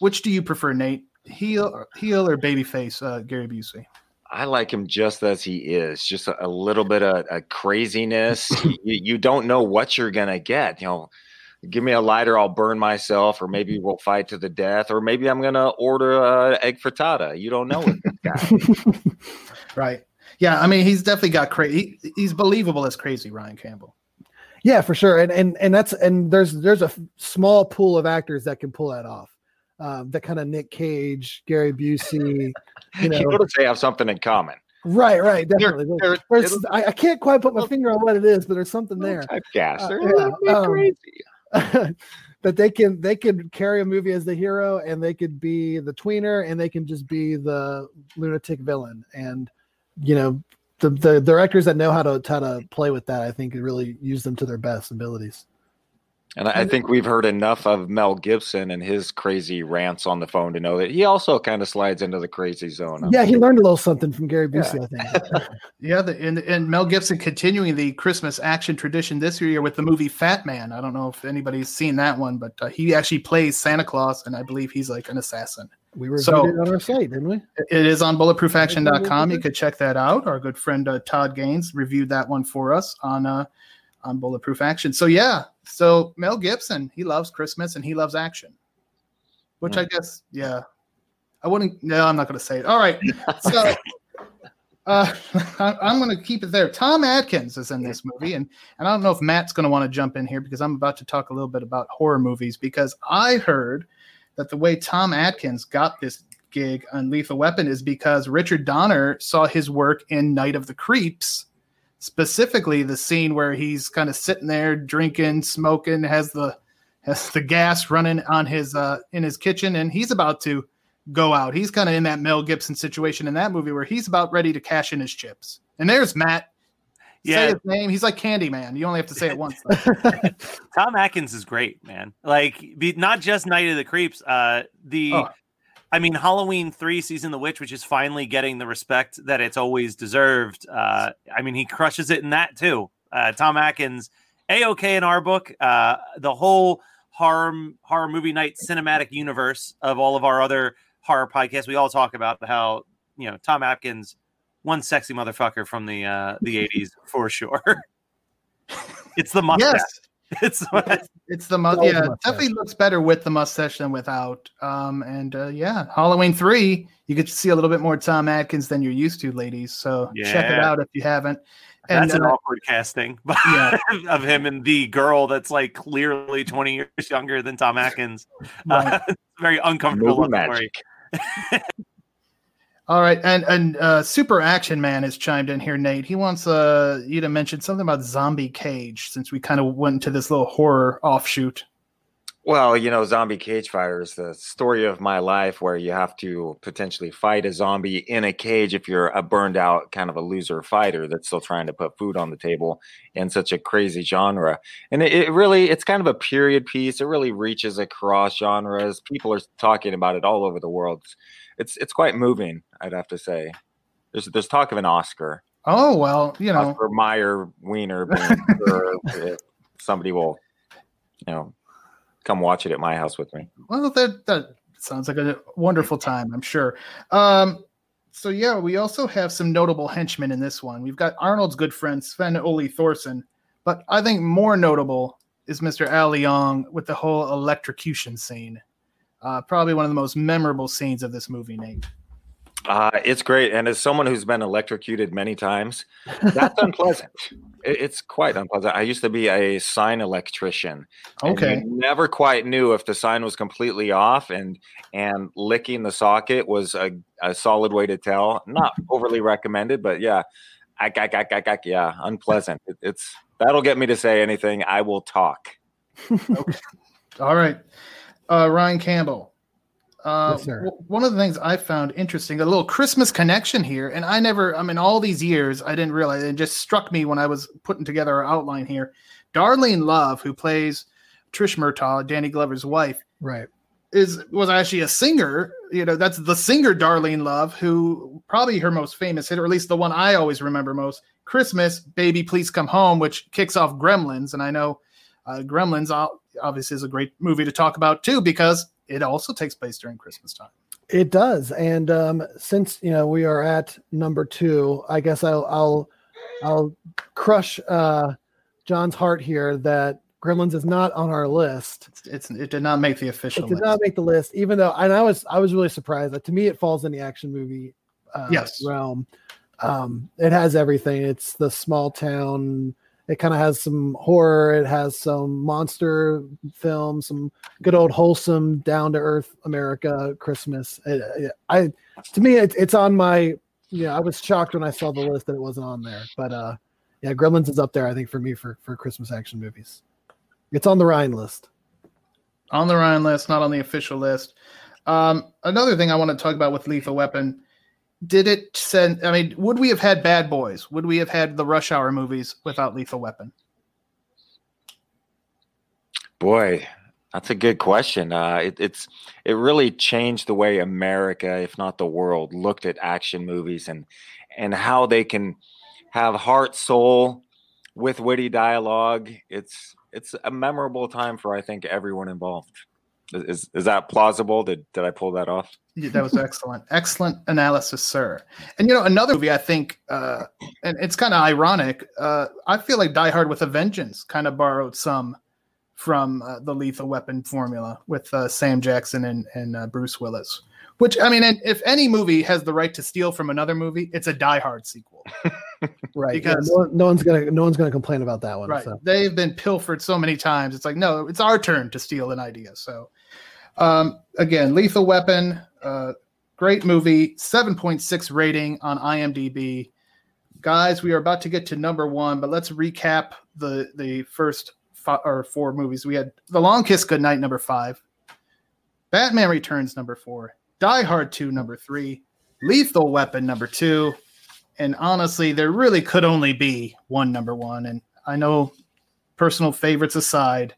Which do you prefer, Nate? Heel, heel or babyface, uh, Gary Busey? I like him just as he is, just a, a little bit of a craziness. you, you don't know what you're gonna get. You know, give me a lighter, I'll burn myself, or maybe we'll fight to the death, or maybe I'm gonna order uh, egg frittata. You don't know with this guy. Right. Yeah, I mean he's definitely got crazy. He, he's believable as crazy, Ryan Campbell. yeah, for sure. And and and that's and there's there's a small pool of actors that can pull that off. Um, that kind of Nick Cage, Gary Busey, you you know, notice they have something in common. Right, right, definitely. There's- it'll- I, I can't quite put my finger on what it is, but there's something there. Typecast. Uh, yeah, um, crazy. that they can they can carry a movie as the hero and they could be the tweener and they can just be the lunatic villain and you know the the directors that know how to how to play with that i think really use them to their best abilities And I I think we've heard enough of Mel Gibson and his crazy rants on the phone to know that he also kind of slides into the crazy zone. yeah he learned a little something from gary busey i think Yeah, the, and, and Mel Gibson continuing the Christmas action tradition this year with the movie Fat Man. I don't know if anybody's seen that one, but uh, he actually plays Santa Claus, and I believe he's like an assassin. we reviewed So- it on our site didn't we It is on bulletproofaction.com. You could check that out. Our good friend uh, Todd Gaines reviewed that one for us on uh, on Bulletproof Action. So yeah, so Mel Gibson, he loves Christmas and he loves action, which I guess yeah, I wouldn't. No, I'm not going to say it. All right, so. Uh, I'm going to keep it there. Tom Atkins is in this movie, and, and I don't know if Matt's going to want to jump in here because I'm about to talk a little bit about horror movies. Because I heard that the way Tom Atkins got this gig on Lethal Weapon is because Richard Donner saw his work in Night of the Creeps, specifically the scene where he's kind of sitting there drinking, smoking, has the has the gas running on his uh in his kitchen, and he's about to go out. He's kind of in that Mel Gibson situation in that movie where he's about ready to cash in his chips. And there's Matt. Say Yeah. his name. He's like Candyman. You only have to say it once. Tom Atkins is great, man. Like, be, not just Night of the Creeps. Uh, the, Oh. I mean, Halloween three, Season the Witch, which is finally getting the respect that it's always deserved. Uh, I mean, he crushes it in that too. Uh, Tom Atkins, a okay in our book. Uh, the whole horror horror movie night cinematic universe of all of our other horror podcasts. We all talk about how you know Tom Atkins, one sexy motherfucker from the uh, the eighties for sure. it's the mustache. yes. It's It's the mu- It's always yeah, mustache. definitely looks better with the mustache than without. Um, and uh, yeah, Halloween three, you get to see a little bit more Tom Atkins than you're used to, ladies. So check it out if you haven't. And That's an uh, awkward casting Yeah. of him and the girl that's like clearly 20 years younger than Tom Atkins. Right. Uh, very uncomfortable Movie looking for you. magic. all right, and and uh, Super Action Man has chimed in here, Nate. He wants uh, you to mention something about Zombie Cage, since we kind of went into this little horror offshoot. Well, you know, Zombie Cage Fighter is the story of my life where you have to potentially fight a zombie in a cage if you're a burned out kind of a loser fighter that's still trying to put food on the table in such a crazy genre. And it, it really, it's kind of a period piece. It really reaches across genres. People are talking about it all over the world. It's it's quite moving, I'd have to say. There's there's talk of an Oscar. Oh well, you know, Oscar Mayer Wiener somebody will, you know, come watch it at my house with me. Well, that that sounds like a wonderful time, I'm sure. Um, so yeah, we also have some notable henchmen in this one. We've got Arnold's good friend Sven Ole Thorsen, but I think more notable is Mr. Al Leong with the whole electrocution scene. Uh, probably one of the most memorable scenes of this movie, Nate. Uh, it's great. And as someone who's been electrocuted many times, that's unpleasant. It- It's quite unpleasant. I used to be a sign electrician. and Okay. never quite knew if the sign was completely off and and licking the socket was a, a solid way to tell. Not overly recommended, but yeah. Ack, ack, ack, ack, yeah, unpleasant. It, it's that'll get me to say anything. I will talk. All right. Uh, Ryan Campbell. Uh, Yes, w- one of the things I found interesting, a little Christmas connection here, and I never, I mean, all these years, I didn't realize it just struck me when I was putting together our outline here. Darlene Love, who plays Trish Murtaugh, Danny Glover's wife, right is was actually a singer. You know, that's the singer Darlene Love, who probably her most famous hit, or at least the one I always remember most, Christmas, Baby Please Come Home, which kicks off Gremlins. And I know uh, Gremlins o- obviously is a great movie to talk about too, because it also takes place during Christmas time. It does, and um, since you know we are at number two, I guess I'll I'll I'll crush uh, John's heart here that Gremlins is not on our list. It's, it's it did not make the official It did list. not make the list, even though, and I was I was really surprised. That to me, it falls in the action movie uh, Yes. realm. Um, it has everything. It's the small town. It kind of has some horror. It has some monster film, some good old wholesome, down to earth America Christmas. I to me, it, it's on my yeah, I was shocked when I saw the list that it wasn't on there. But uh, yeah, Gremlins is up there. I think for me for for Christmas action movies, it's on the Ryan list. On the Ryan list, not on the official list. Um, another thing I want to talk about with Lethal Weapon. Did it send? I mean, would we have had Bad Boys? Would we have had the Rush Hour movies without Lethal Weapon? Boy, that's a good question. Uh, it, it's it really changed the way America, if not the world, looked at action movies and and how they can have heart, soul, with witty dialogue. It's it's a memorable time for I think everyone involved. Is is that plausible? Did did I pull that off? Yeah, that was excellent, excellent analysis, sir. And you know, another movie I think, uh, and it's kind of ironic. Uh, I feel like Die Hard with a Vengeance kind of borrowed some from uh, the Lethal Weapon formula with uh, Sam Jackson and, and uh, Bruce Willis. Which I mean, and if any movie has the right to steal from another movie, it's a Die Hard sequel, Right. Because- yeah, no, no one's gonna no one's gonna complain about that one. right? So. They've been pilfered so many times. It's like, no, it's our turn to steal an idea. So, um, again, Lethal Weapon, uh, great movie, seven point six rating on IMDb. Guys, we are about to get to number one, but let's recap the the first fi- or four movies. We had The Long Kiss Goodnight, number five. Batman Returns, number four. Die Hard 2, number three. Lethal Weapon, number two. And honestly, there really could only be one number one. And I know personal favorites aside,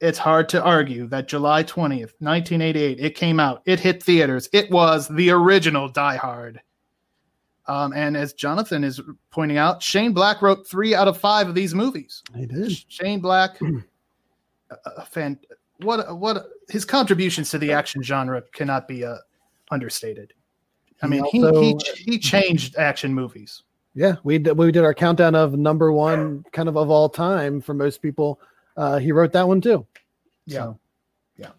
it's hard to argue that July 20th, 1988, it came out, it hit theaters. It was the original Die Hard. Um, and as Jonathan is pointing out, Shane Black wrote three out of five of these movies. He did. Shane Black, a, fan, what what his contributions to the action genre cannot be uh, understated. I mean, he, also- he he changed action movies. Yeah, we did, we did our countdown of number one kind of of all time for most people. Uh, he wrote that one too. Yeah. Yeah.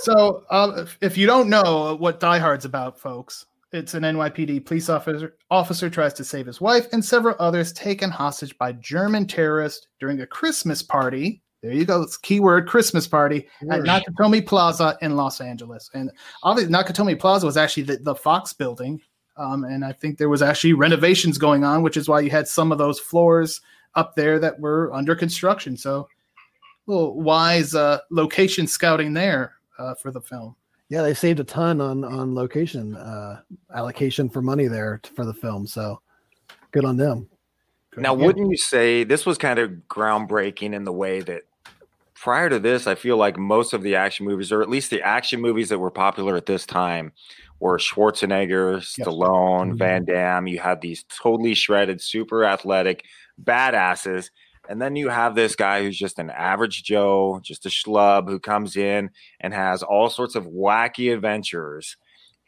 So, um, if, if you don't know what Die Hard's about, folks, it's an NYPD police officer officer tries to save his wife and several others taken hostage by German terrorists during a Christmas party. There you go. It's keyword Christmas party at Nakatomi Plaza in Los Angeles. And obviously, Nakatomi Plaza was actually the, the Fox building. Um, and I think there was actually renovations going on, which is why you had some of those floors up there that were under construction. So, little wise uh, location scouting there uh, for the film. Yeah, they saved a ton on on location uh, allocation for money there t- for the film. So good on them. Now, Yeah. wouldn't you say this was kind of groundbreaking in the way that prior to this, I feel like most of the action movies, or at least the action movies that were popular at this time, were Schwarzenegger, Stallone, Mhm. Van Damme. You had these totally shredded, super athletic badasses. And then you have this guy who's just an average Joe, just a schlub who comes in and has all sorts of wacky adventures.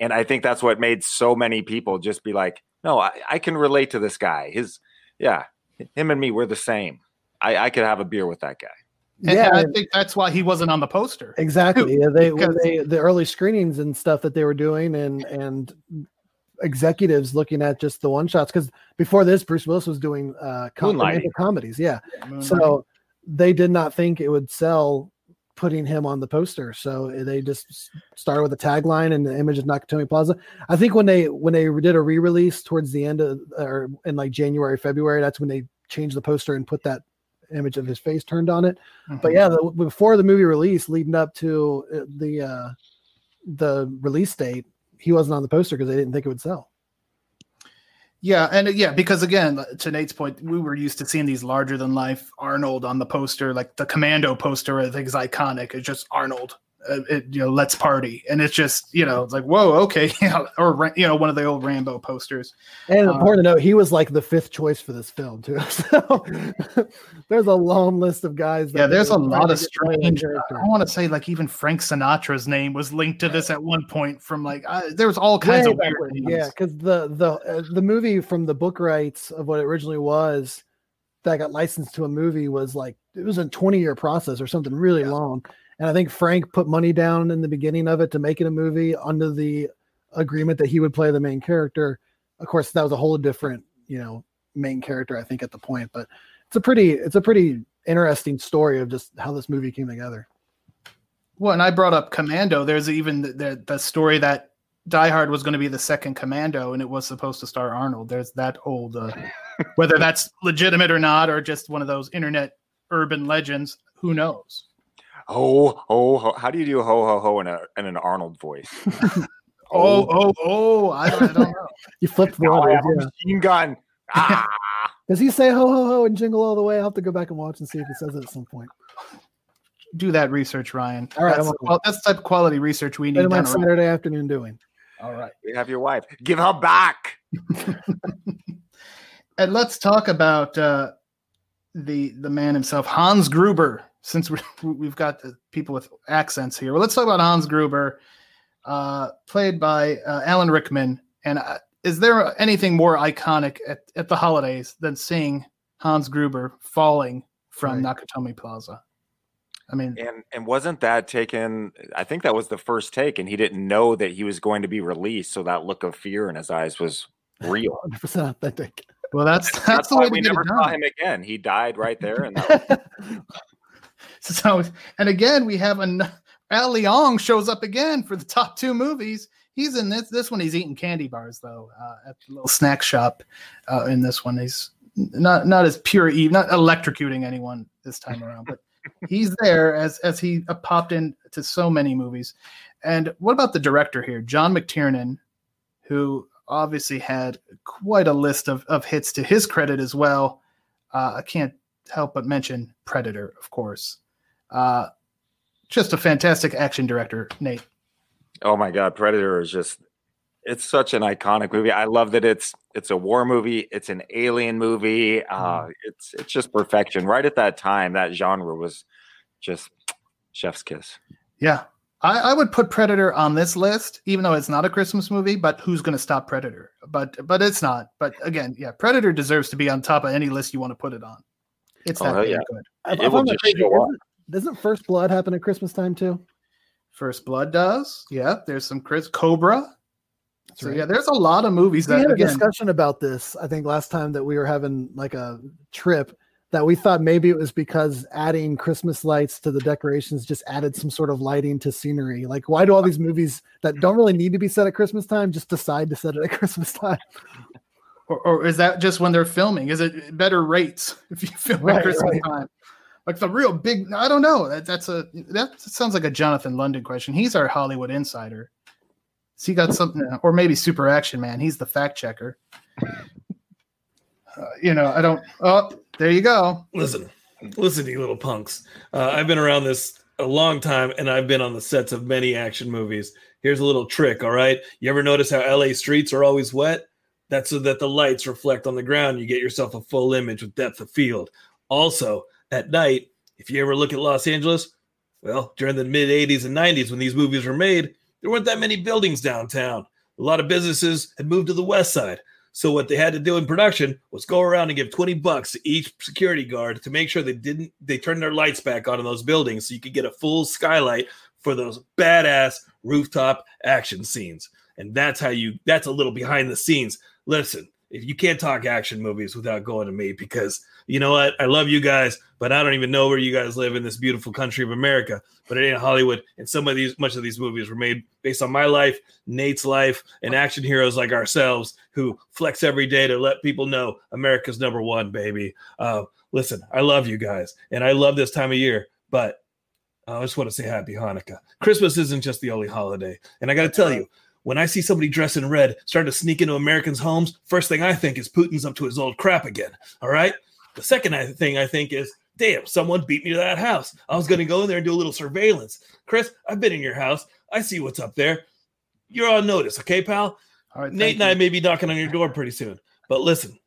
And I think that's what made so many people just be like, no, I, I can relate to this guy. His, yeah, him and me, we're the same. I, I could have a beer with that guy. And, yeah, I think that's why he wasn't on the poster. exactly. Yeah, they, Because- they the early screenings and stuff that they were doing, and and executives looking at just the one shots because before this, Bruce Willis was doing uh, com- romantic comedies. Yeah, Moonlight. so they did not think it would sell putting him on the poster. So they just s- started with a tagline and the image of nakatomi plaza. I think when they when they did a re-release towards the end of or in like january february that's when they changed the poster and put that image of his face turned on it. But yeah the, before the movie release leading up to uh, the uh the release date he wasn't on the poster because they didn't think it would sell Yeah, and uh, yeah, because again, to Nate's point, we were used to seeing these larger than life Arnold on the poster, like the Commando poster. I think is iconic. It's just Arnold, uh, it, you know, let's party, and it's just you know, it's like whoa, okay, yeah, or you know, one of the old Rambo posters. And Uh, important to note, he was like the fifth choice for this film too. So there's a long list of guys. that Yeah, there's a lot of get to play that strange. I want to say like even Frank Sinatra's name was linked to this at one point. From like, uh, there was all kinds Way of weird when, yeah, because the the uh, the movie from the book rights of what it originally was that got licensed to a movie was like it was a 20 year process or something really Yeah. long. And I think Frank put money down in the beginning of it to make it a movie under the agreement that he would play the main character. Of course, that was a whole different, you know, main character, I think, at the point. But it's a pretty it's a pretty interesting story of just how this movie came together. Well, and I brought up Commando. There's even the, the, the story that Die Hard was going to be the second Commando, and it was supposed to star Arnold. There's that old, uh, whether that's legitimate or not, or just one of those internet urban legends. Who knows? Ho ho ho! How do you do ho ho ho in a in an Arnold voice? Oh, oh, oh! I don't, I don't know. You flipped the Oh, I order. Yeah. machine gun. Ah, Does he say ho ho ho and jingle all the way? I'll have to go back and watch and see if he says it at some point. Do that research, Ryan. All right, that's, I'm the that's the type of quality research we need. am I Down around. Saturday afternoon doing? All right. we have your wife. Give her back. And let's talk about uh, the the man himself, Hans Gruber. Since we we've got the people with accents here, well, let's talk about Hans Gruber, uh, played by uh, Alan Rickman. And uh, is there anything more iconic at, at the holidays than seeing Hans Gruber falling from Right. Nakatomi Plaza? I mean, And and wasn't that taken? I think that was the first take, and he didn't know that he was going to be released. So that look of fear in his eyes was real. 100% authentic. well, that's that's, That's, the why way we never saw him again. He died right there, and that was So, and again, we have an Al Leong shows up again for the top two movies. He's in this. This one, he's eating candy bars though uh, at the little snack shop. Uh, in this one, he's not not as pure evil, not electrocuting anyone this time around, but he's there as as he uh, popped in to so many movies. And what about the director here, John McTiernan, who obviously had quite a list of, of hits to his credit as well. Uh, I can't help but mention Predator, of course. Uh, just a fantastic action director, Nate. Oh my god, Predator is just it's such an iconic movie. I love that it's it's a war movie, it's an alien movie. Uh it's it's just perfection. Right at that time, that genre was just chef's kiss. Yeah. I, I would put Predator on this list, even though it's not a Christmas movie, but who's going to stop Predator? But but it's not. But again, yeah, Predator deserves to be on top of any list you want to put it on. It's Oh, that yeah. good. I, It will find that just crazy. show up. Doesn't, doesn't First Blood happen at Christmas time too? First Blood does. Yeah, there's some Chris Cobra. So right. yeah, there's a lot of movies We that had a again. discussion about this. I think last time that we were having like a trip that we thought maybe it was because adding Christmas lights to the decorations just added some sort of lighting to scenery. Like, why do all these movies that don't really need to be set at Christmas time just decide to set it at Christmas time? Or, or is that just when they're filming? Is it better rates if you film Right, at Christmas right. time? Like the real big, I don't know. That, that's a that sounds like a Jonathan London question. He's our Hollywood insider. Has he got something, or maybe Super Action Man? He's the fact checker. Uh, you know, I don't. Oh, there you go. Listen, listen to you little punks. Uh, I've been around this a long time, and I've been on the sets of many action movies. Here's a little trick. All right, you ever notice how LA streets are always wet? That's so that the lights reflect on the ground. You get yourself a full image with depth of field. Also, at night, if you ever look at Los Angeles, well, during the mid 80s and 90s when these movies were made, there weren't that many buildings downtown. A lot of businesses had moved to the west side. So what they had to do in production was go around and give 20 bucks to each security guard to make sure they didn't they turned their lights back on in those buildings so you could get a full skylight for those badass rooftop action scenes. And that's how you that's a little behind the scenes. Listen, if you can't talk action movies without going to me because you know what? I love you guys, but I don't even know where you guys live in this beautiful country of America. But it ain't Hollywood, and some of these, much of these movies were made based on my life, Nate's life, and action heroes like ourselves who flex every day to let people know America's number one, baby. Uh, listen, I love you guys, and I love this time of year, but I just want to say Happy Hanukkah. Christmas isn't just the only holiday, and I got to tell you. When I see somebody dressed in red starting to sneak into Americans' homes, first thing I think is Putin's up to his old crap again. All right. The second thing I think is, damn, someone beat me to that house. I was going to go in there and do a little surveillance. Chris, I've been in your house. I see what's up there. You're on notice, okay, pal? All right, Nate and I may be knocking on your door pretty soon. But listen,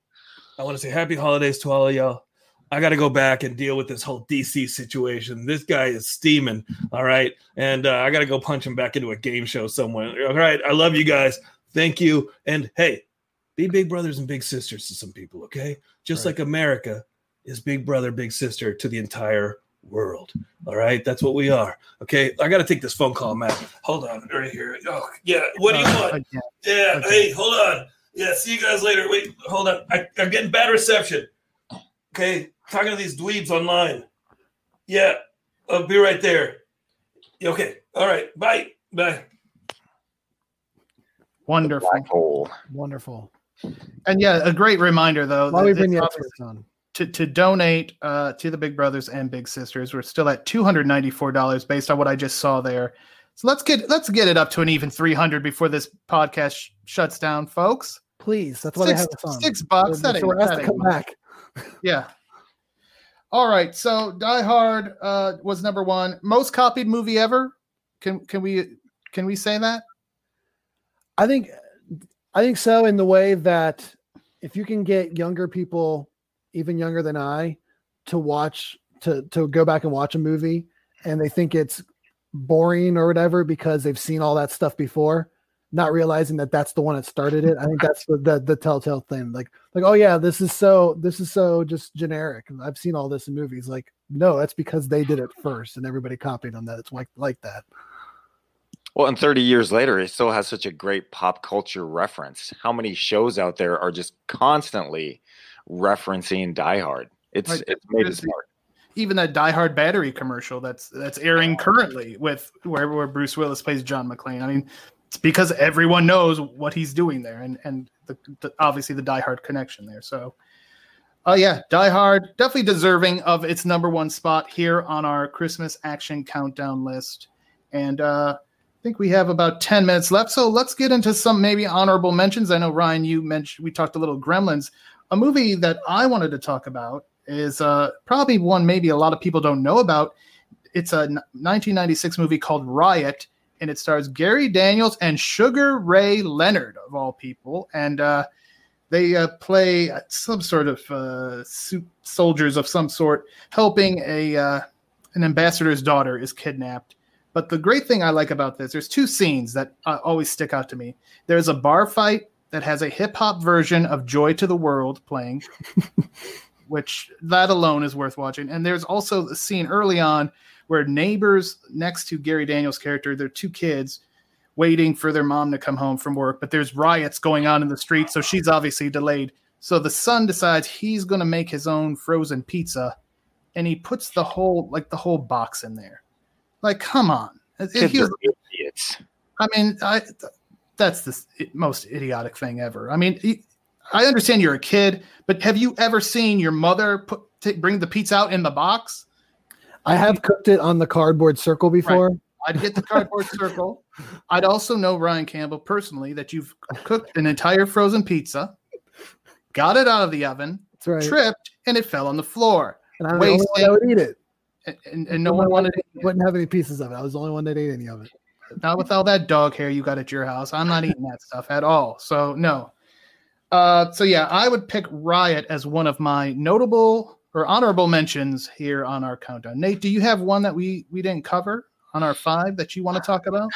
I want to say happy holidays to all of y'all. I got to go back and deal with this whole DC situation. This guy is steaming. All right. And uh, I got to go punch him back into a game show somewhere. All right. I love you guys. Thank you. And hey, be big brothers and big sisters to some people. Okay. Just Right. like America is big brother, big sister to the entire world. All right. That's what we are. Okay. I got to take this phone call, Matt. Hold on. Right here. Oh, yeah. What do you Uh, want? Yeah. Okay. Hey, hold on. Yeah. See you guys later. Wait, hold on. I, I'm getting bad reception. Okay. Talking to these dweebs online. Yeah. I'll be right there. Okay. All right. Bye. Bye. Wonderful. Black hole. Wonderful. And yeah, a great reminder though. Why that we bring the obvious- experts on? to, to donate uh, to the Big Brothers and Big Sisters. We're still at two hundred ninety four dollars based on what I just saw there. So let's get let's get it up to an even three hundred before this podcast sh- shuts down, folks. Please, that's why Six, they have us on. six bucks. So- That so ain't, we're that to ain't come much. back. Yeah. All right. So Die Hard uh, was number one, most copied movie ever. Can can we can we say that? I think I think so in the way that if you can get younger people, even younger than I, to watch to to go back and watch a movie and they think it's boring or whatever because they've seen all that stuff before, not realizing that that's the one that started it. I think that's the the, the telltale thing. Like like oh yeah, this is so this is so just generic. I've seen all this in movies. Like no, that's because they did it first and everybody copied on that. It's like like that. Well, and 30 years later, it still has such a great pop culture reference. How many shows out there are just constantly referencing Die Hard? It's Right. it's made it There's the- smart. Even that Die Hard battery commercial that's that's airing currently with where, where Bruce Willis plays John McClane. I mean, it's because everyone knows what he's doing there, and and the, the, obviously the Die Hard connection there. So, oh yeah, Die Hard definitely deserving of its number one spot here on our Christmas action countdown list. And uh, I think we have about ten minutes left, so let's get into some maybe honorable mentions. I know Ryan, you mentioned we talked a little Gremlins. A movie that I wanted to talk about is uh, probably one maybe a lot of people don't know about. It's a 1996 movie called Riot, and it stars Gary Daniels and Sugar Ray Leonard of all people, and uh, they uh, play some sort of uh, soldiers of some sort, helping a uh, an ambassador's daughter is kidnapped. But the great thing I like about this, there's two scenes that uh, always stick out to me. There's a bar fight that has a hip hop version of "Joy to the World" playing, which that alone is worth watching. And there's also a scene early on where neighbors next to Gary Daniels' character, they're two kids waiting for their mom to come home from work, but there's riots going on in the street, so she's obviously delayed. So the son decides he's going to make his own frozen pizza, and he puts the whole like the whole box in there. Like, come on! Kids he was- idiots. I mean, I that's the most idiotic thing ever. I mean, I understand you're a kid, but have you ever seen your mother put t- bring the pizza out in the box? I have cooked it on the cardboard circle before. I'd get the cardboard circle. I'd also know Ryan Campbell personally that you've cooked an entire frozen pizza, got it out of the oven, right. tripped, and it fell on the floor. and I'm the only one wasting- that would eat it. And, and, and no one wanted it. Wouldn't have any pieces of it. I was the only one that ate any of it. Not with all that dog hair you got at your house. I'm not eating that stuff at all. So no. Uh, so yeah, I would pick Riot as one of my notable or honorable mentions here on our countdown. Nate, do you have one that we we didn't cover on our five that you want to talk about?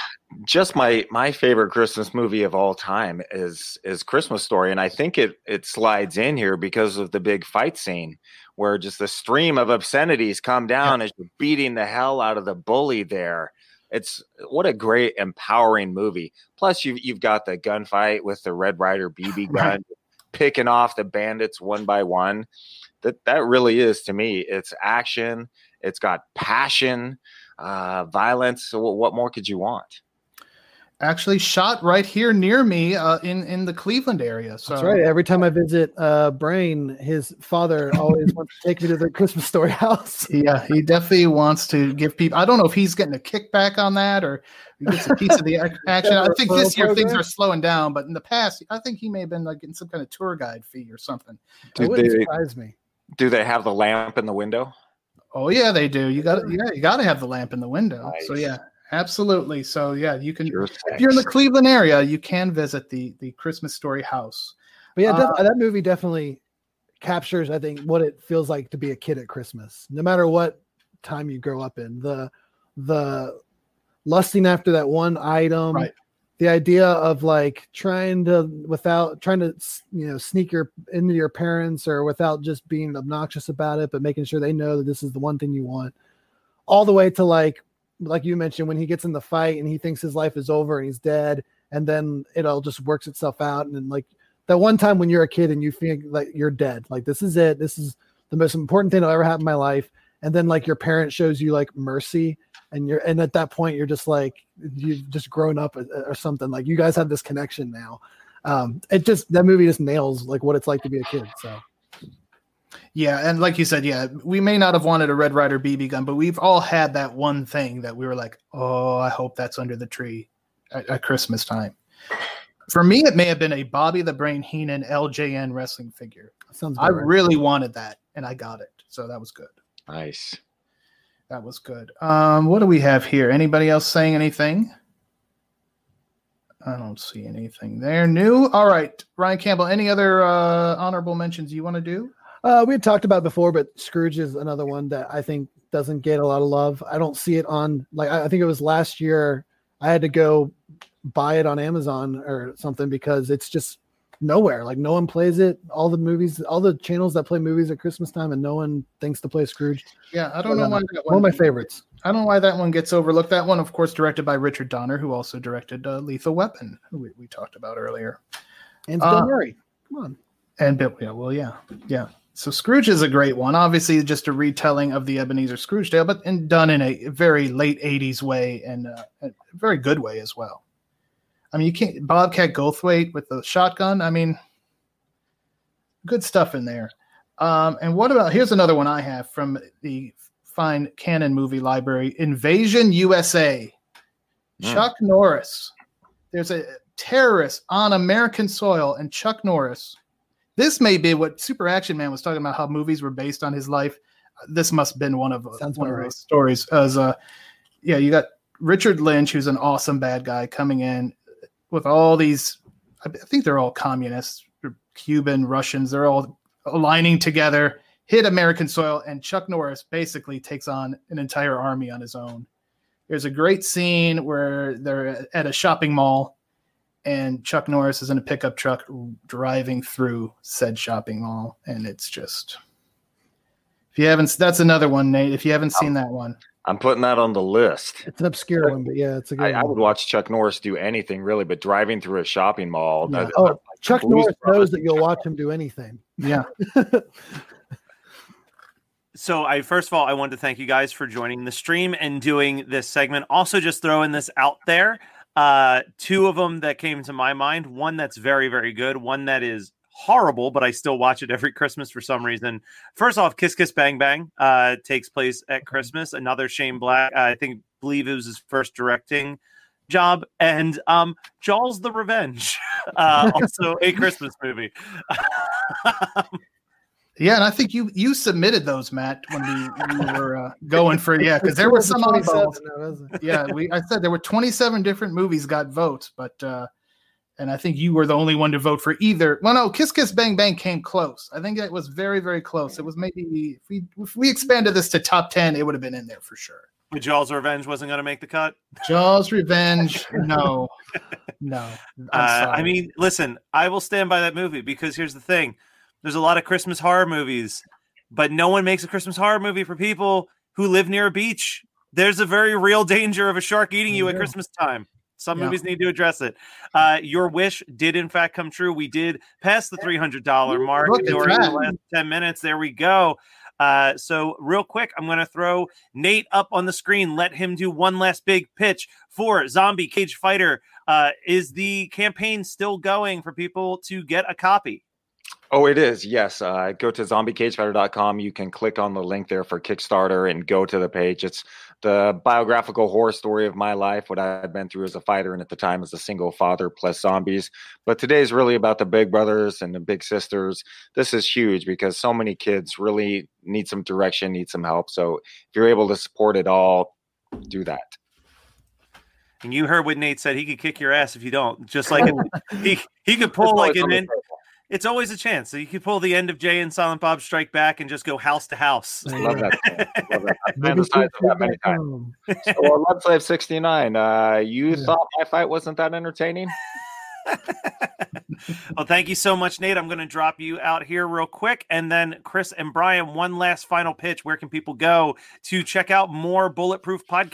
just my my favorite Christmas movie of all time is is Christmas Story, and I think it it slides in here because of the big fight scene where just the stream of obscenities come down as you're beating the hell out of the bully there. It's what a great empowering movie. Plus, you've you've got the gunfight with the Red Ryder BB gun, Right. picking off the bandits one by one. That that really is to me. It's action. It's got passion, uh, violence. So what, what more could you want? Actually, shot right here near me uh, in in the Cleveland area. So That's right. Every time I visit uh, Brain, his father always wants to take me to the Christmas story house. Yeah, he definitely wants to give people. I don't know if he's getting a kickback on that or he gets a piece of the action. I think this year things are slowing down, but in the past, I think he may have been like getting some kind of tour guide fee or something. It wouldn't they, surprise me. Do they have the lamp in the window? Oh yeah, they do. You got yeah, you got to have the lamp in the window. So yeah, absolutely. So yeah, you can. Pure If you're in the. Cleveland area, you can visit the the Christmas Story house. But yeah, def- Uh, that movie definitely captures, I think, what it feels like to be a kid at Christmas, no matter what time you grow up in. The the lusting after that one item, Right. The idea of like trying to without trying to you know sneak your into your parents or without just being obnoxious about it, but making sure they know that this is the one thing you want. All the way to like like you mentioned when he gets in the fight and he thinks his life is over and he's dead and then it all just works itself out and then like that one time when you're a kid and you feel like you're dead like this is it this is the most important thing that ever happened in my life and then like your parent shows you like mercy and you're and at that point you're just like you've just grown up or, or something like you guys have this connection now um it just that movie just nails like what it's like to be a kid so Yeah, and like you said, yeah, we may not have wanted a Red Ryder BB gun, but we've all had that one thing that we were like, "Oh, I hope that's under the tree at, at Christmas time." For me, it may have been a Bobby the Brain Heenan LJN wrestling figure. sounds I right. really wanted that, and I got it, so that was good. Nice. That was good. Um, what do we have here? Anybody else saying anything? I don't see anything there. New. All right, Ryan Campbell. Any other uh, honorable mentions you want to do? Uh, we had talked about before, but Scrooge is another one that I think doesn't get a lot of love. I don't see it on like I I think it was last year. I had to go buy it on Amazon or something because it's just nowhere. Like no one plays it. All the movies, all the channels that play movies at Christmas time, and no one thinks to play Scrooge. Yeah, I don't know why that One of my favorites. I don't know why that one gets overlooked. That one, of course, directed by Richard Donner, who also directed uh, Lethal Weapon, who we, we talked about earlier. And Uh, Bill Murray. Come on. And Bill, yeah, well, yeah, yeah. So Scrooge is a great one. Obviously, just a retelling of the Ebenezer Scrooge tale, but and done in a very late '80s way and uh, a very good way as well. I mean, you can't Bobcat Goldthwait with the shotgun. I mean, good stuff in there. Um, and what about here's another one I have from the fine Cannon movie library: Invasion USA. Hmm. Chuck Norris. There's a terrorist on American soil, and Chuck Norris. This may be what Super Action Man was talking about. How movies were based on his life. This must have been one of Sounds one of about those stories. As uh, yeah, you got Richard Lynch, who's an awesome bad guy, coming in with all these. I think they're all communists, Cuban, Russians. They're all aligning together, hit American soil, and Chuck Norris basically takes on an entire army on his own. There's a great scene where they're at a shopping mall, and Chuck Norris is in a pickup truck driving through said shopping mall, and it's just. If you haven't, that's another one, Nate. If you haven't oh. seen that one, I'm putting that on the list. It's an obscure one, but yeah, it's a good I, I would watch Chuck Norris do anything really, but driving through a shopping mall. Yeah. that- Oh, like Chuck Norris Brothers. knows that you'll watch him do anything. yeah, So I first of all I wanted to thank you guys for joining the stream and doing this segment. Also, just throwing this out there. Uh, two of them that came to my mind. One that's very very good. One that is horrible, but I still watch it every Christmas for some reason. First off, Kiss Kiss Bang Bang uh, takes place at Christmas. Another Shane Black. I think believe it was his first directing job, and um, Jaws: The Revenge, uh, also a Christmas movie. yeah, and I think you you submitted those, Matt, when we, we were uh, going for yeah, because there were some oddballs. yeah, we I said there were 27 different movies got votes, but uh and I think you were the only one to vote for either. Well, no, Kiss Kiss Bang Bang came close. I think it was very very close. It was maybe if we if we expanded this to top 10, it would have been in there for sure. But Jaws: Revenge wasn't going to make the cut. Jaws Revenge, no, no. Uh, I mean, listen, I will stand by that movie because here's the thing: there's a lot of Christmas horror movies, but no one makes a Christmas horror movie for people who live near a beach. There's a very real danger of a shark eating you at Christmas time. Some Yeah. movies need to address it. Uh, your wish did, in fact, come true. We did pass the three hundred dollar mark Look during the last ten minutes. There we go. Uh, so real quick, I'm going to throw Nate up on the screen. Let him do one last big pitch for Zombie Cage Fighter. Uh, is the campaign still going for people to get a copy? Oh, it is. Yes. Uh, go to zombiecagefighter.com. You can click on the link there for Kickstarter and go to the page. It's the biographical horror story of my life, what I had been through as a fighter and at the time as a single father plus zombies. But today is really about the big brothers and the big sisters. This is huge because so many kids really need some direction, need some help. So if you're able to support it all, do that. And you heard what Nate said. He could kick your ass if you don't. Just like he he could pull like an end. It's always a chance. So you could pull the end of Jay and Silent Bob Strike Back and just go house to house. Love that. Love that. I've Maybe fantasized of that many times. So, well, Love Slave 69. Uh, you Yeah. thought my fight wasn't that entertaining? well, thank you so much, Nate. I'm going to drop you out here real quick. And then, Chris and Brian, one last final pitch. Where can people go to check out more Bulletproof podcast?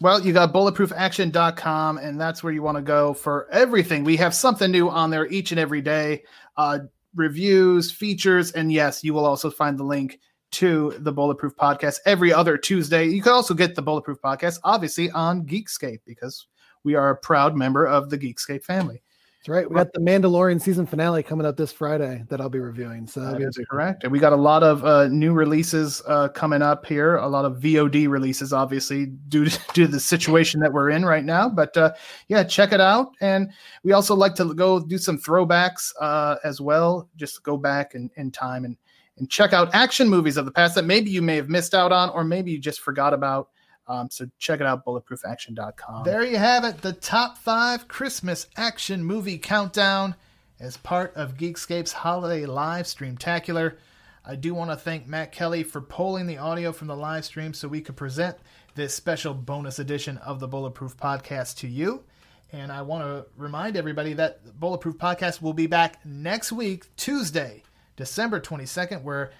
Well, you got bulletproofaction.com, and that's where you want to go for everything. We have something new on there each and every day uh, reviews, features, and yes, you will also find the link to the Bulletproof Podcast every other Tuesday. You can also get the Bulletproof Podcast, obviously, on Geekscape because we are a proud member of the Geekscape family. That's right. We got the Mandalorian season finale coming up this Friday that I'll be reviewing. So that is correct. And we got a lot of uh, new releases uh, coming up here. A lot of VOD releases, obviously, due to, due to the situation that we're in right now. But uh, yeah, check it out. And we also like to go do some throwbacks uh, as well. Just go back in, in time and and check out action movies of the past that maybe you may have missed out on, or maybe you just forgot about. Um, so check it out, bulletproofaction.com. There you have it, the top five Christmas action movie countdown as part of Geekscape's holiday live stream tacular. I do want to thank Matt Kelly for pulling the audio from the live stream so we could present this special bonus edition of the Bulletproof Podcast to you. And I want to remind everybody that Bulletproof Podcast will be back next week, Tuesday, December 22nd, where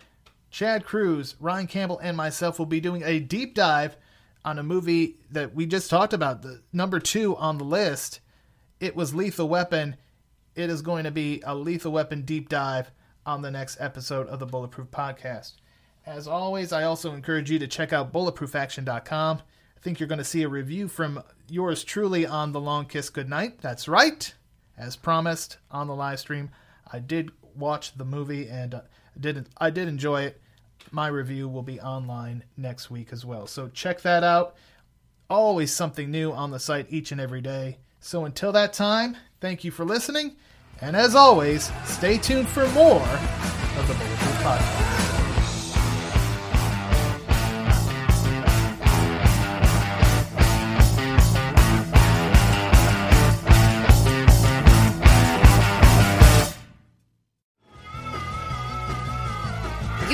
Chad Cruz, Ryan Campbell, and myself will be doing a deep dive on a movie that we just talked about, the number two on the list. It was Lethal Weapon. It is going to be a Lethal Weapon deep dive on the next episode of the Bulletproof Podcast. As always, I also encourage you to check out bulletproofaction.com. I think you're going to see a review from yours truly on The Long Kiss Goodnight. That's right. As promised on the live stream, I did watch the movie and uh, did I did enjoy it my review will be online next week as well. So check that out. Always something new on the site each and every day. So until that time, thank you for listening. And as always, stay tuned for more of the Bulletproof Podcast.